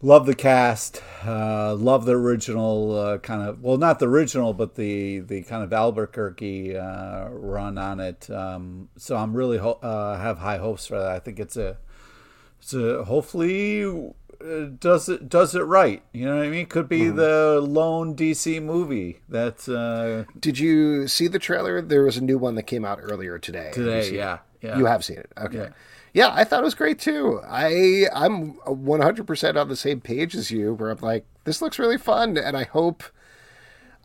love the cast. Uh, love the original uh, kind of well, not the original, but the the kind of Albuquerque uh, run on it. Um, so I'm really ho- uh, have high hopes for that. I think it's a it's a hopefully does it does it right. You know what I mean? Could be Mm-hmm. the lone DC movie that uh, Did you see the trailer? There was a new one that came out earlier today. Today. Yeah, yeah. You have seen it. Okay. Yeah. Yeah. I thought it was great too. I I'm 100% on the same page as you where I'm like this looks really fun and I hope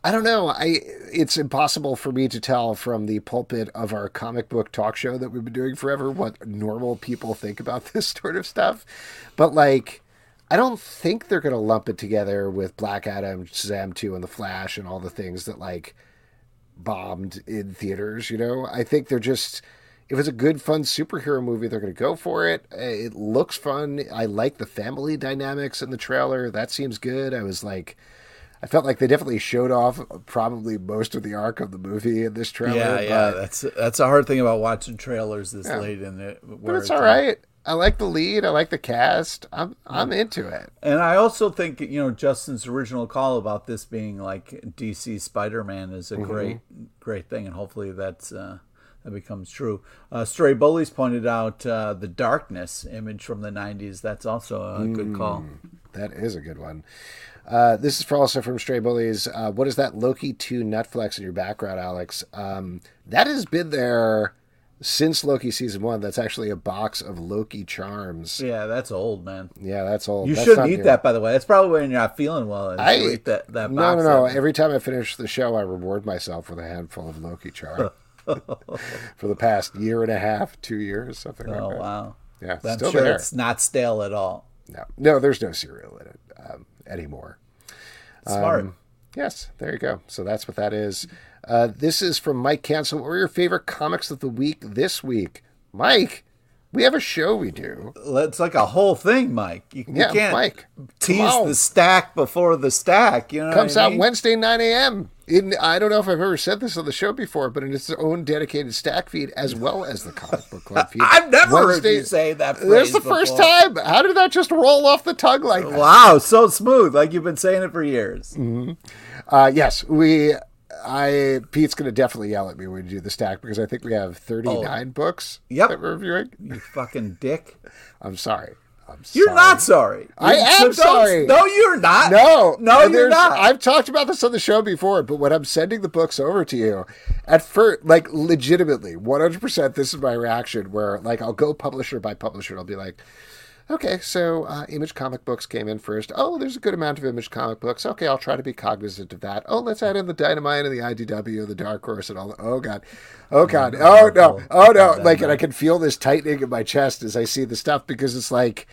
I don't know. I it's impossible for me to tell from the pulpit of our comic book talk show that we've been doing forever what normal people think about [laughs] this sort of stuff. But like I don't think they're going to lump it together with Black Adam, Shazam 2 and The Flash and all the things that like bombed in theaters, you know? I think they're just if it's a good fun superhero movie, they're going to go for it. Uh, It looks fun. I like the family dynamics in the trailer. That seems good. I was like I felt like they definitely showed off probably most of the arc of the movie in this trailer. Yeah, yeah, that's that's a hard thing about watching trailers this late in it. but it's all right. I like the lead. I like the cast. I'm I'm into it. And I also think you know Justin's original call about this being like DC Spider-Man is a Mm-hmm. great great thing, and hopefully that's uh, that becomes true. Uh, Stray Bullies pointed out uh, the darkness image from the '90s. That's also a good call. That is a good one. Uh, this is for also from Stray Bullies. Uh, what is that Loki 2 Netflix in your background, Alex? Um, that has been there since Loki season one. That's actually a box of Loki charms. Yeah, that's old, man. Yeah, that's old. You That's shouldn't eat new. that, by the way. That's probably when you're not feeling well. I eat that that no, box. no, no. Every time I finish the show, I reward myself with a handful of Loki charm [laughs] for the past year and a half, two years, something Oh like that. Oh wow. Yeah, I'm still sure there. it's not stale at all. No, no, there's no cereal in it um, anymore. Smart. Um, yes, there you go. So that's what that is. Uh, this is from Mike Cancel. What were your favorite comics of the week this week? Mike, we have a show we do. it's like a whole thing, Mike. You, you Yeah, can't Mike, tease the stack before the stack. You know, Comes out mean? Wednesday, 9 a.m. In, I don't know if I've ever said this on the show before, but in its own dedicated stack feed as well as the comic book club [laughs] feed. I've never heard you say that. That's phrase the first time. How did that just roll off the tongue like that? Wow, so smooth, like you've been saying it for years. Uh, yes, we. I Pete's gonna definitely yell at me when we do the stack because I think we have 39 books Oh. Yep. that we're reviewing. You fucking dick. [laughs] I'm sorry. I'm You're sorry. not sorry. I You- am sorry. No, you're not. No, no, you're not. I've talked about this on the show before, but when I'm sending the books over to you, at first, like legitimately, 100%, this is my reaction. Where like I'll go publisher by publisher, and I'll be like, okay, so uh, Image Comic Books came in first. Oh, there's a good amount of Image Comic Books. Okay, I'll try to be cognizant of that. Oh, let's add in the Dynamite and the IDW, the Dark Horse, and all. The, oh God, oh God, oh no, oh no! Like, and I can feel this tightening in my chest as I see the stuff because it's like,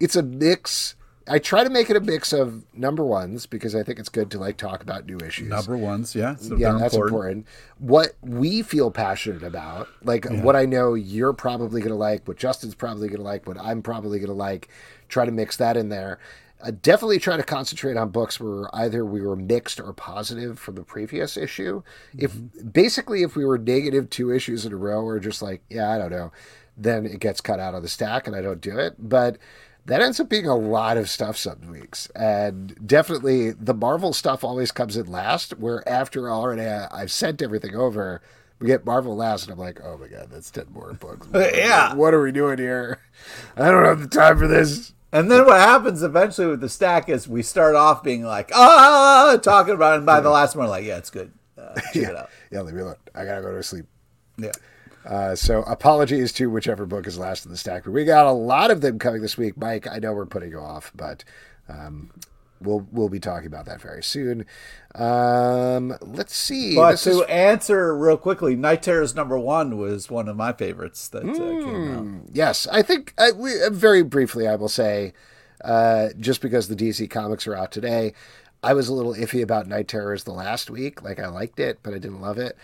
it's a mix. I try to make it a mix of number ones because I think it's good to like talk about new issues. Number ones, yeah. So yeah, that's important. What we feel passionate about, like what I know you're probably going to like, what Justin's probably going to like, what I'm probably going to like, try to mix that in there. uh, definitely try to concentrate on books where either we were mixed or positive from the previous issue. If basically if we were negative two issues in a row, or just like yeah, I don't know, then it gets cut out of the stack, and I don't do it. But that ends up being a lot of stuff some weeks, and definitely the Marvel stuff always comes in last. Where after already I've sent everything over. We get Marvel last, and I'm like, oh my god, that's ten more books. [laughs] Yeah. what are we doing here? I don't have the time for this. And then what happens eventually with the stack is we start off being like, ah, talking about it, and by the last one, we're like, yeah, it's good. Uh, check [laughs] it yeah, out. yeah, leave me alone. I gotta go to sleep. Yeah. Uh, so apologies to whichever book is last in the stack, but we got a lot of them coming this week. Mike, I know we're putting you off, but um, we'll we'll be talking about that very soon. Um, let's see. But This to is- answer real quickly, Night Terrors number one was one of my favorites that uh, came out. yes, I think I, we, uh, very briefly I will say, uh, just because the DC comics are out today, I was a little iffy about Night Terrors the last week. Like I liked it, but I didn't love it.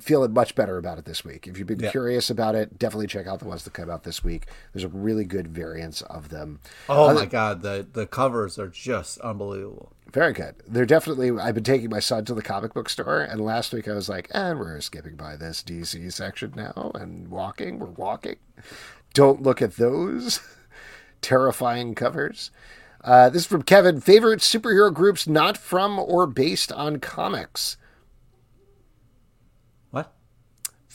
Feeling much better about it this week. If you've been Yeah. curious about it, definitely check out the ones that come out this week. There's a really good variance of them. Oh my god, the the covers are just unbelievable. Very good. They're definitely. I've been taking my son to the comic book store, and last week I was like, "And we're skipping by this DC section now and walking. We're walking. Don't look at those [laughs] terrifying covers." Uh, this is from Kevin. Favorite superhero groups not from or based on comics. What?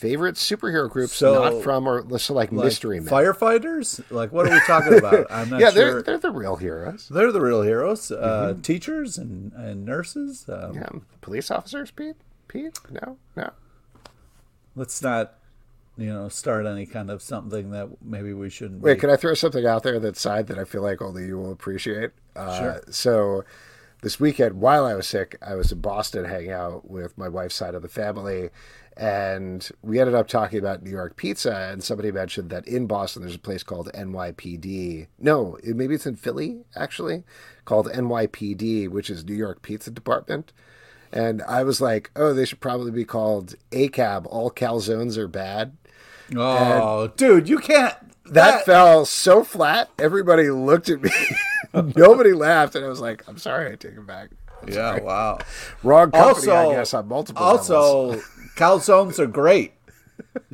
Favorite superhero groups So, not from or so like, Like mystery men. firefighters? Like what are we talking about? [laughs] I'm not yeah, sure. they're they're the real heroes. They're the real heroes. Uh, Teachers and, and nurses. Um, Yeah, police officers. Pete. Pete. No. No. Let's not, you know, start any kind of something that maybe we shouldn't. Wait, be. can I throw something out there that's side that I feel like only you will appreciate? Uh, Sure. So, this weekend, while I was sick, I was in Boston hanging out with my wife's side of the family, and we ended up talking about New York pizza. And somebody mentioned that in Boston, there's a place called NYPD. No, it- maybe it's in Philly, actually, called NYPD, which is New York Pizza Department. And I was like, oh, they should probably be called ACAB. All calzones are bad. Oh, dude, you can't. That, fell so flat. Everybody looked at me. [laughs] Nobody laughed, and I was like, "I'm sorry, I take it back." Yeah, wow. Wrong company, Also, I guess, on multiple levels. Also, [laughs] calzones are great.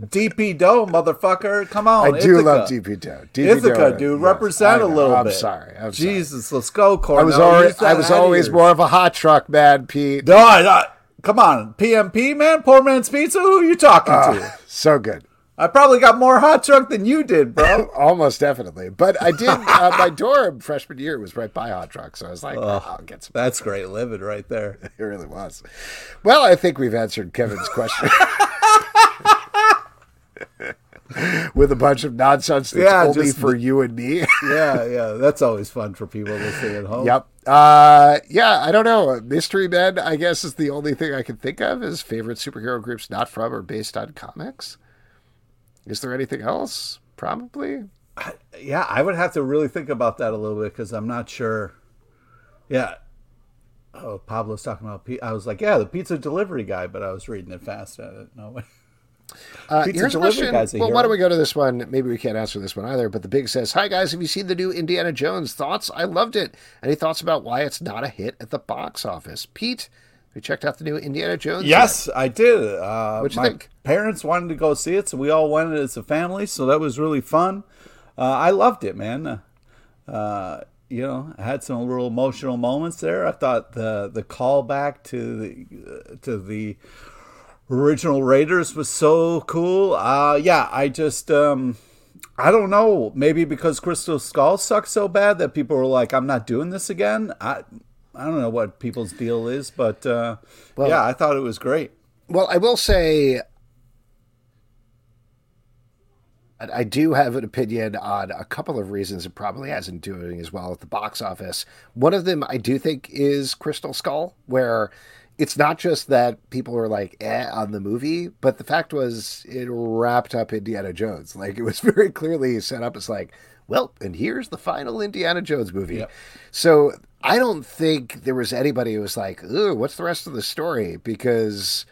DP Dough, motherfucker. Come on. I do Ithaca. love DP Dough. DP Ithaca, Dough, dude. yes, represent a little I'm bit. sorry. I'm sorry. Jesus, let's go, Cornell. I was always, I was always more of a hot truck man, Pete. No, I, I- come on, PMP man, poor man's pizza. Who are you talking ah, to? So good. I probably got more hot truck than you did, bro. [laughs] Almost definitely. But I did, uh, my [laughs] dorm freshman year was right by Hot Truck. So I was like, I'll get some. That's great living right there. [laughs] It really was. Well, I think we've answered Kevin's question. With a bunch of nonsense that's Yeah, only just for you and me. Yeah, yeah, that's always fun for people listening at home. Yep. Uh, yeah, I don't know. Mystery Men, I guess, is the only thing I can think of as favorite superhero groups not from or based on comics. Is there anything else? Probably. Yeah, I would have to really think about that a little bit because I'm not sure. Yeah. Oh, Pablo's talking about. I was like, yeah, the pizza delivery guy, but I was reading it fast. I didn't know. [laughs] Uh, Pizza here's a delivery question. guy's well, hero. why don't we go to this one? Maybe we can't answer this one either. But the big says, "Hi guys, have you seen the new Indiana Jones? Thoughts? I loved it. Any thoughts about why it's not a hit at the box office? Pete, you checked out the new Indiana Jones? Yes, I did. Uh, What'd you my think? Parents wanted to go see it, so we all went as a family. So that was really fun. Uh, I loved it, man. Uh, you know, I had some little emotional moments there. I thought the the callback to the uh, to the original Raiders was so cool. Uh, yeah, I just um, I don't know. Maybe because Crystal Skull sucked so bad that people were like, "I'm not doing this again." I I don't know what people's deal is, but uh, yeah, I thought it was great. Well, I will say, I I do have an opinion on a couple of reasons it probably hasn't doing as well at the box office. One of them I do think is Crystal Skull, where it's not just that people are like eh on the movie, but the fact was it wrapped up Indiana Jones. Like it was [laughs] very clearly set up as like, well, and here's the final Indiana Jones movie. Yep. So I don't think there was anybody who was like, ooh, what's the rest of the story? Because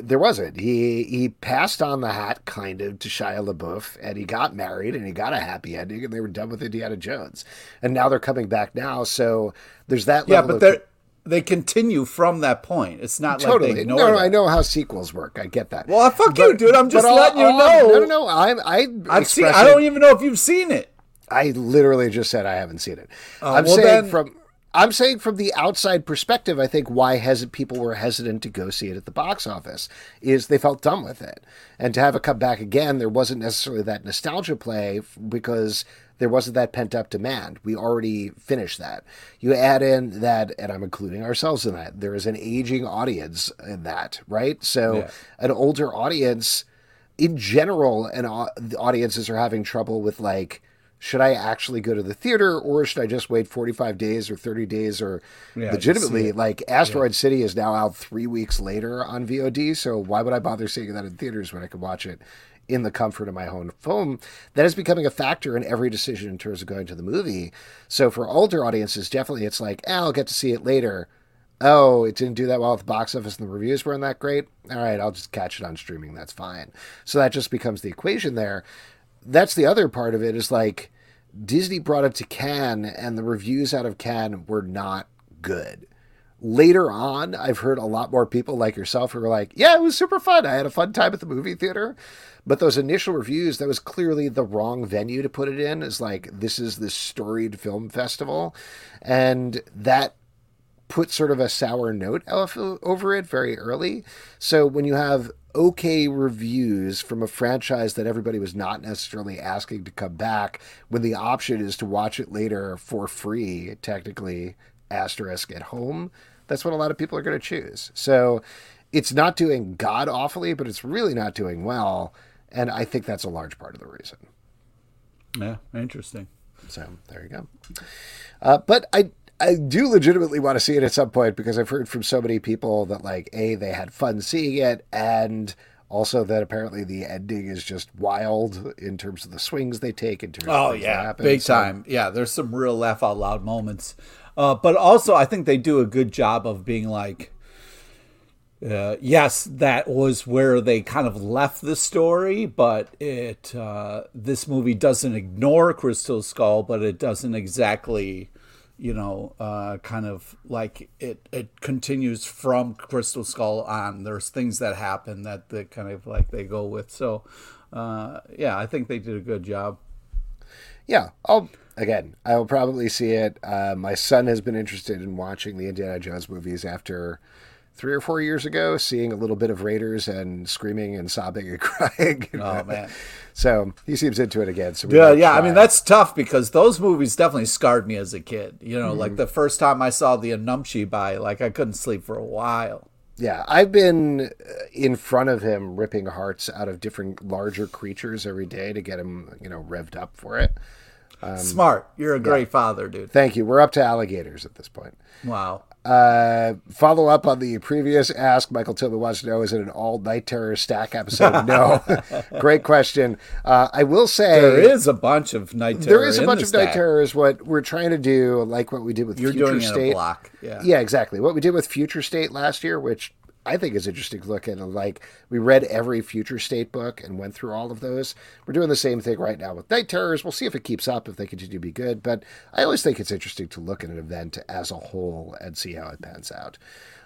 there wasn't. He he passed on the hat kind of to Shia LaBeouf, and he got married, and he got a happy ending, and they were done with Indiana Jones, and now they're coming back now. So there's that. Yeah, but of- they they continue from that point. It's not like they totally. No, no. I know how sequels work. I get that. Well, fuck you, dude. I'm just but all- letting you know. No, no, no. I'm I. I've seen. I don't even know if you've seen it. I literally just said I haven't seen it. I'm Uh, well, saying then- from I'm saying from the outside perspective, I think why hesit- people were hesitant to go see it at the box office is they felt done with it, and to have it come back again, there wasn't necessarily that nostalgia play because there wasn't that pent up demand. We already finished that. You add in that, and I'm including ourselves in that. There is an aging audience in that, right? So Yeah. an older audience in general, and au- the audiences are having trouble with like, should I actually go to the theater or should I just wait 45 days or 30 days or Yeah, legitimately like Asteroid City is now out three weeks later on VOD. So why would I bother seeing that in theaters when I could watch it in the comfort of my own home? That is becoming a factor in every decision in terms of going to the movie. So for older audiences, definitely it's like, eh, I'll get to see it later. Oh, it didn't do that well at the box office and the reviews weren't that great. All right, I'll just catch it on streaming. That's fine. So that just becomes the equation there. That's the other part of it is like Disney brought it to Cannes and the reviews out of Cannes were not good. Later on, I've heard a lot more people like yourself who are like, yeah, it was super fun. I had a fun time at the movie theater. But those initial reviews, that was clearly the wrong venue to put it in, is like, this is this storied film festival. And that put sort of a sour note over it very early. So when you have okay reviews from a franchise that everybody was not necessarily asking to come back, when the option is to watch it later for free, technically asterisk at home, that's what a lot of people are going to choose. So it's not doing god awfully, but it's really not doing well. And I think that's a large part of the reason. Yeah, interesting. So there you go. Uh, but I I do legitimately want to see it at some point because I've heard from so many people that like a they had fun seeing it and also that apparently the ending is just wild in terms of the swings they take in terms of Oh yeah, big So- time. Yeah, there's some real laugh out loud moments, uh, but also I think they do a good job of being like, uh, yes, that was where they kind of left the story, but it uh, this movie doesn't ignore Crystal Skull, but it doesn't exactly. You know, uh, kind of like it. It continues from Crystal Skull on. There's things that happen that that kind of like they go with. So, uh, yeah, I think they did a good job. Yeah, I'll again. I will probably see it. Uh, my son has been interested in watching the Indiana Jones movies after three or four years ago, seeing a little bit of Raiders and screaming and sobbing and [laughs] crying. Oh [laughs] man. So he seems into it again. So Yeah, yeah. I mean, that's tough because those movies definitely scarred me as a kid. You know, Mm-hmm. like the first time I saw the Anumshi by, like I couldn't sleep for a while. Yeah, I've been uh, in front of him ripping hearts out of different larger creatures every day to get him, you know, revved up for it. Um, Smart. You're a great father, dude. Thank you. We're up to alligators at this point. Wow. Uh, follow up on the previous ask. Michael Tillman wants to know: Is it an all night terror stack episode? no. [laughs] Great question. Uh, I will say There is a bunch of night terror. there is a bunch of night terror. Is What we're trying to do, like what we did with You're Future doing it in State. a block. Yeah. Yeah, exactly. What we did with Future State last year, which I think is interesting to look at. Like we read every Future State book and went through all of those. We're doing the same thing right now with Night Terrors. We'll see if it keeps up, if they continue to be good. But I always think it's interesting to look at an event as a whole and see how it pans out.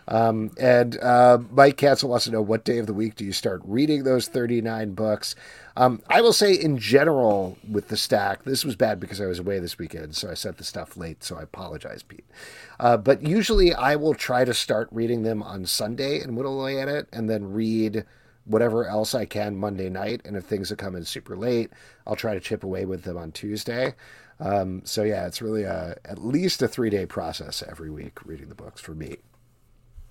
Um, and uh, Mike Cancel wants to know what day of the week do you start reading those 39 books? Um, I will say, in general, with the stack, this was bad because I was away this weekend, so I sent the stuff late, so I apologize, Pete. Uh, but usually I will try to start reading them on Sunday and whittle away at it, and then read whatever else I can Monday night. And if things have come in super late, I'll try to chip away with them on Tuesday. Um, so yeah, it's really a, at least a three day process every week reading the books for me.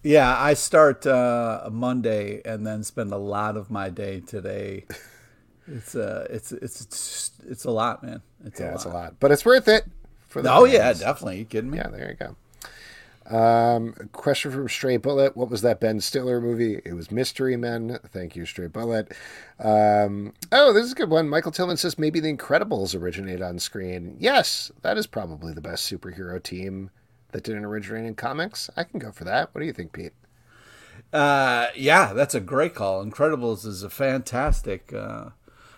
Yeah, I start uh, Monday and then spend a lot of my day today. It's uh, it's it's it's, it's a lot, man. It's Yeah, a it's a lot. lot, but it's worth it. For the Oh yeah, fans. definitely. You kidding me? Yeah, there you go. Um, question from Stray Bullet. What was that Ben Stiller movie? It was Mystery Men. Thank you, Stray Bullet. Um, oh, this is a good one. Michael Tillman says maybe the Incredibles originate on screen. Yes, that is probably the best superhero team that didn't originate in comics. I can go for that. What do you think, Pete? Uh, yeah, that's a great call. Incredibles is a fantastic, uh,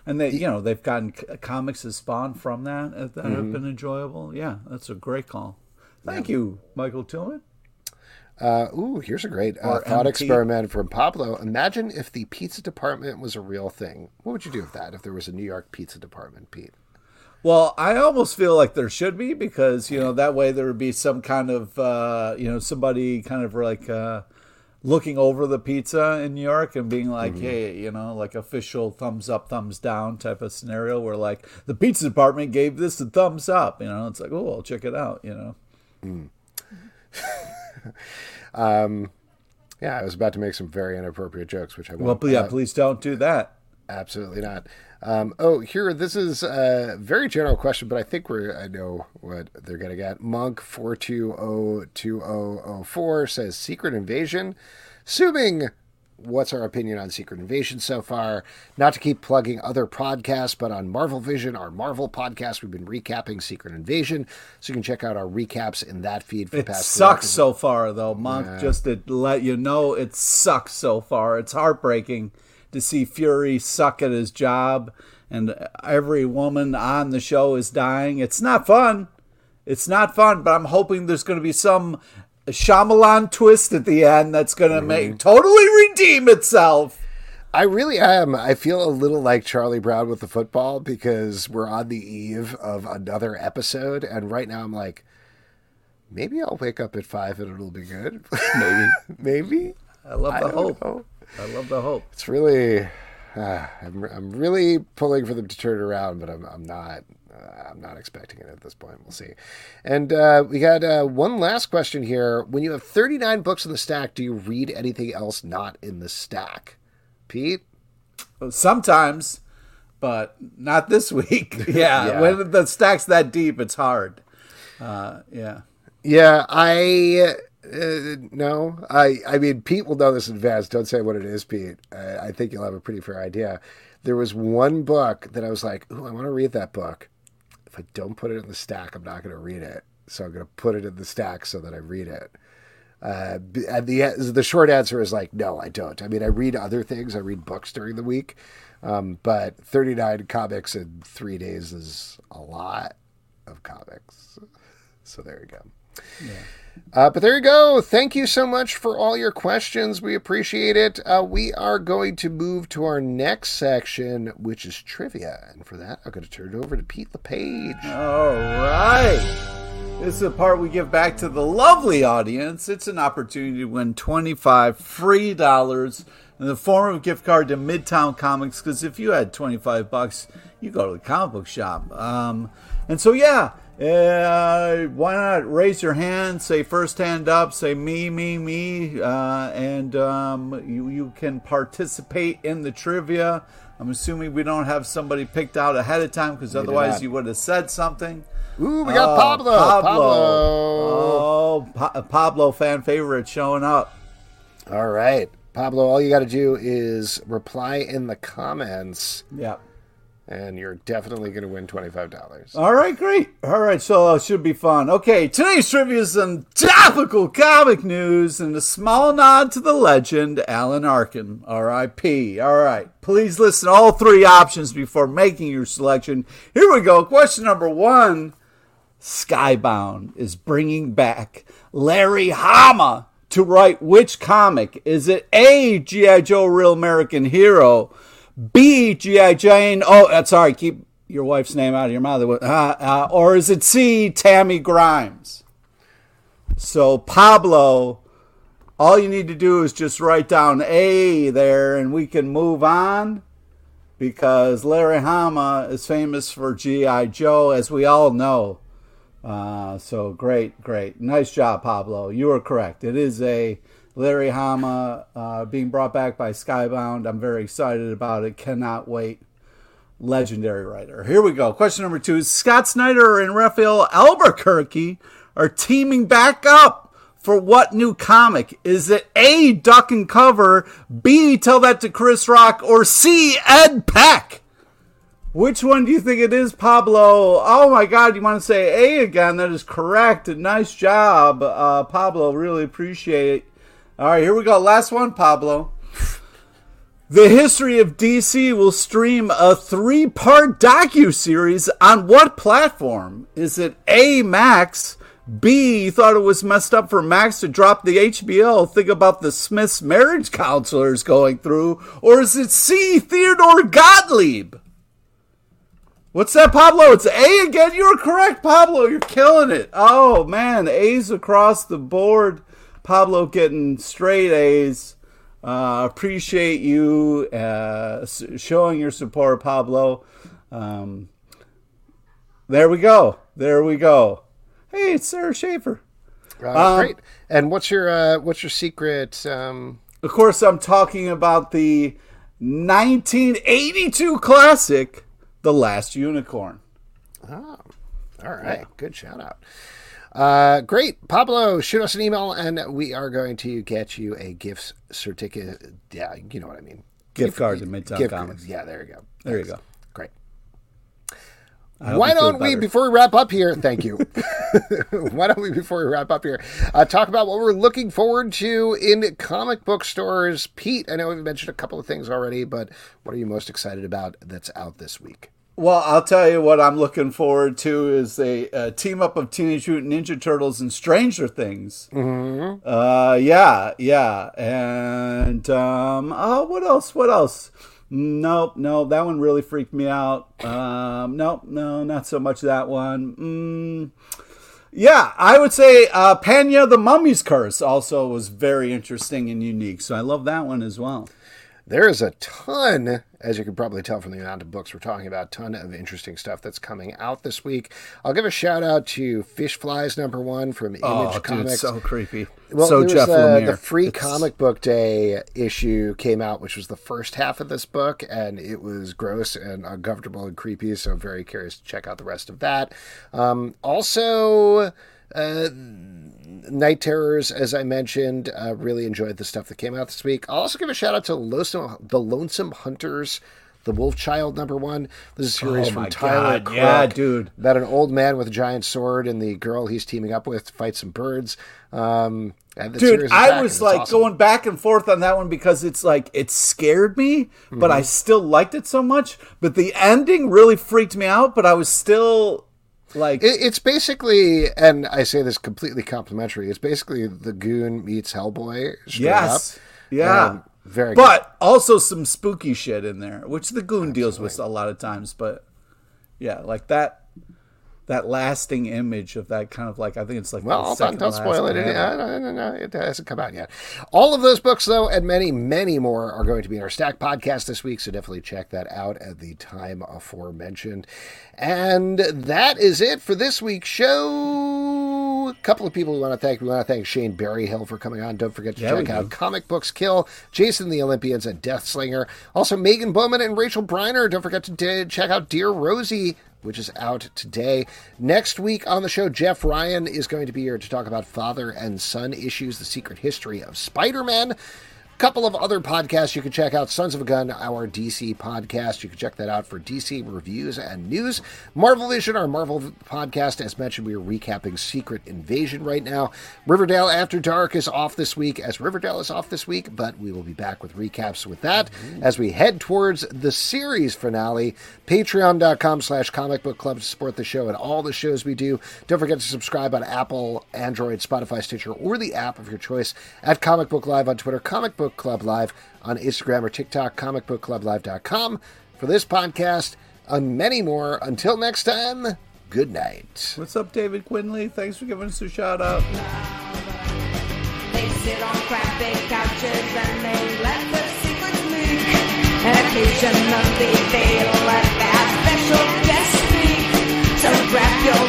and they, you know, they've gotten c- comics has spawned from that uh, that have been enjoyable. Yeah, that's a great call. Thank you, Michael Tillman. Uh, ooh, here's a great uh, thought experiment from Pablo. Imagine if the pizza department was a real thing. What would you do with that if there was a New York pizza department, Pete? Well, I almost feel like there should be because you know that way there would be some kind of uh, you know somebody kind of like uh, looking over the pizza in New York and being like, hey, you know, like official thumbs up, thumbs down type of scenario where like the pizza department gave this a thumbs up. You know, it's like, oh, I'll check it out. You know. [laughs] Um. Yeah, I was about to make some very inappropriate jokes, which I Well, won't. yeah, uh, please don't do that. Absolutely not. Um, oh, here, this is a very general question, but I think we're, I know what they're going to get. Monk 4202004 says Secret Invasion. Assuming, what's our opinion on Secret Invasion so far? Not to keep plugging other podcasts, but on Marvel Vision, our Marvel podcast, we've been recapping Secret Invasion. So you can check out our recaps in that feed for It past It sucks so far, though, Monk. Just to let you know, it sucks so far. It's heartbreaking to see Fury suck at his job, and every woman on the show is dying. It's not fun. It's not fun, but I'm hoping there's going to be some Shyamalan twist at the end that's going to mm-hmm. make totally redeem itself. I really am. I feel a little like Charlie Brown with the football because we're on the eve of another episode, and right now I'm like, maybe I'll wake up at five and it'll be good. Maybe. [laughs] maybe. I love the don't hope. know. I love the hope. It's really, uh, I'm, I'm really pulling for them to turn it around, but I'm, I'm not. Uh, I'm not expecting it at this point. We'll see. And uh, we got uh, one last question here. When you have 39 books in the stack, do you read anything else not in the stack? Pete? Sometimes, but not this week. [laughs] yeah, [laughs] Yeah. when the stack's that deep, it's hard. Uh, yeah. Yeah, I uh, no, I I mean Pete will know this in advance. Don't say what it is, Pete. I, I think you'll have a pretty fair idea. There was one book that I was like, "Ooh, I want to read that book." If I don't put it in the stack, I'm not going to read it. So I'm going to put it in the stack so that I read it. Uh, and the the short answer is like, no, I don't. I mean, I read other things. I read books during the week, um, but 39 comics in three days is a lot of comics. So there you go. Uh, but there you go. Thank you so much for all your questions. We appreciate it. Uh, we are going to move to our next section, which is trivia. And for that, I'm going to turn it over to Pete LePage. All right. This is the part we give back to the lovely audience. It's an opportunity to win 25 free dollars in the form of a gift card to Midtown Comics because if you had 25 bucks, you go to the comic book shop. Um, and so, yeah, uh, why not raise your hand, say first hand up, say me, me, me, uh, and um, you, you can participate in the trivia. I'm assuming we don't have somebody picked out ahead of time because otherwise you would have said something. Ooh, we got Oh, Pablo. Pablo. Oh, Pa- Pablo fan favorite showing up. All right. Pablo, all you got to do is reply in the comments, Yeah. And you're definitely going to win $25. All right, great. All right, so it should be fun. Okay, today's trivia is some topical comic news and a small nod to the legend Alan Arkin, R.I.P. All right, please listen all three options before making your selection. Here we go. Question number one Skybound is bringing back Larry Hama to write which comic? Is it A, G.I. Joe Real American Hero, B, G.I. Jane? Oh, uh, sorry, keep your wife's name out of your mouth. Uh, uh, or is it C, Tammy Grimes? So, Pablo, all you need to do is just write down A there and we can move on because Larry Hama is famous for G.I. Joe, as we all know. Uh, so great, great. Nice job, Pablo. You were correct. It is a Larry Hama uh, being brought back by Skybound. I'm very excited about it. Cannot wait. Legendary writer. Here we go. Question number two Scott Snyder and Rafael Albuquerque are teaming back up for what new comic? Is it A, Duck and Cover, B, Tell That to Chris Rock, or C, Ed Peck? Which one do you think it is, Pablo? Oh my God, you want to say A again? That is correct. Nice job, uh, Pablo. Really appreciate All right, here we go. Last one, Pablo. The history of DC will stream a three-part docu-series on what platform? Is it A Max? B thought it was messed up for Max to drop the HBO. Think about the Smiths marriage counselors going through, or is it C Theodore Gottlieb? What's that, Pablo? It's A again. You're correct, Pablo. You're killing it. Oh man, A's across the board. Pablo getting straight A's. Uh, appreciate you uh, showing your support, Pablo. Um, there we go. There we go. Hey, it's Sarah Schaefer. Uh, um, great. And what's your uh, what's your secret? Um... Of course, I'm talking about the 1982 classic the Last Unicorn. Oh, all right. Yeah. Good shout out. Uh, great. Pablo, shoot us an email and we are going to get you a gift certificate. Yeah, you know what I mean. Gift, gift card to Midtown gift, Comics. Yeah, there you go. There Thanks. you go. Great. Why don't we, before we wrap up here, thank you. [laughs] Why don't we, before we wrap up here, uh, talk about what we're looking forward to in comic book stores? Pete, I know we've mentioned a couple of things already, but what are you most excited about that's out this week? Well, I'll tell you what I'm looking forward to is a, a team up of Teenage Mutant Ninja Turtles and Stranger Things. Mm-hmm. Uh, yeah, yeah, and um, oh, what else? What else? Nope, no, that one really freaked me out. Um, nope, no, not so much that one. Mm, yeah, I would say uh, Panya the Mummy's Curse also was very interesting and unique. So I love that one as well. There is a ton, as you can probably tell from the amount of books we're talking about, ton of interesting stuff that's coming out this week. I'll give a shout out to Fish Flies number one from Image oh, Comics. Dude, so creepy. Well, so Jeff was, uh, the free it's... comic book day issue came out, which was the first half of this book, and it was gross and uncomfortable and creepy. So I'm very curious to check out the rest of that. Um, also. Uh, Night Terrors, as I mentioned, uh, really enjoyed the stuff that came out this week. I'll also give a shout out to Lonesome, The Lonesome Hunters, The Wolf Child number one. This is a series oh from Tyler God. Crook yeah, dude. about an old man with a giant sword and the girl he's teaming up with to fight some birds. Um, Dude, I was like awesome. going back and forth on that one because it's like it scared me, mm-hmm. but I still liked it so much. But the ending really freaked me out. But I was still like it's basically, and I say this completely complimentary. It's basically the Goon meets Hellboy. yes, up. yeah, um, very. But good. also some spooky shit in there, which the Goon Absolutely. deals with a lot of times. But yeah, like that that lasting image of that kind of like I think it's like well, don't, don't spoil it. It, uh, no, no, no, it hasn't come out yet. All of those books, though, and many, many more are going to be in our Stack podcast this week, so definitely check that out at the time aforementioned. And that is it for this week's show. A couple of people we want to thank. We want to thank Shane Berryhill for coming on. Don't forget to yeah, check out Comic Books Kill, Jason the Olympians, and Deathslinger. Also, Meghan Boehman and Rachel Briner. Don't forget to check out Dear Rosie which is out today. Next week on the show, Jeff Ryan is going to be here to talk about father and son issues, the secret history of Spider Man couple of other podcasts you can check out Sons of a Gun, our DC podcast. You can check that out for DC reviews and news. Marvel Vision, our Marvel podcast. As mentioned, we are recapping Secret Invasion right now. Riverdale After Dark is off this week, as Riverdale is off this week, but we will be back with recaps with that mm-hmm. as we head towards the series finale. Patreon.com slash comic book club to support the show and all the shows we do. Don't forget to subscribe on Apple, Android, Spotify, Stitcher, or the app of your choice at Comic Book Live on Twitter, Comic Book Book Club Live on Instagram or TikTok, comicbookclublive.com for this podcast and many more. Until next time, good night. What's up, David Quinley? Thanks for giving us a shout out. They sit on crappy couches and they let secrets leak. Occasionally they let special speak. So grab your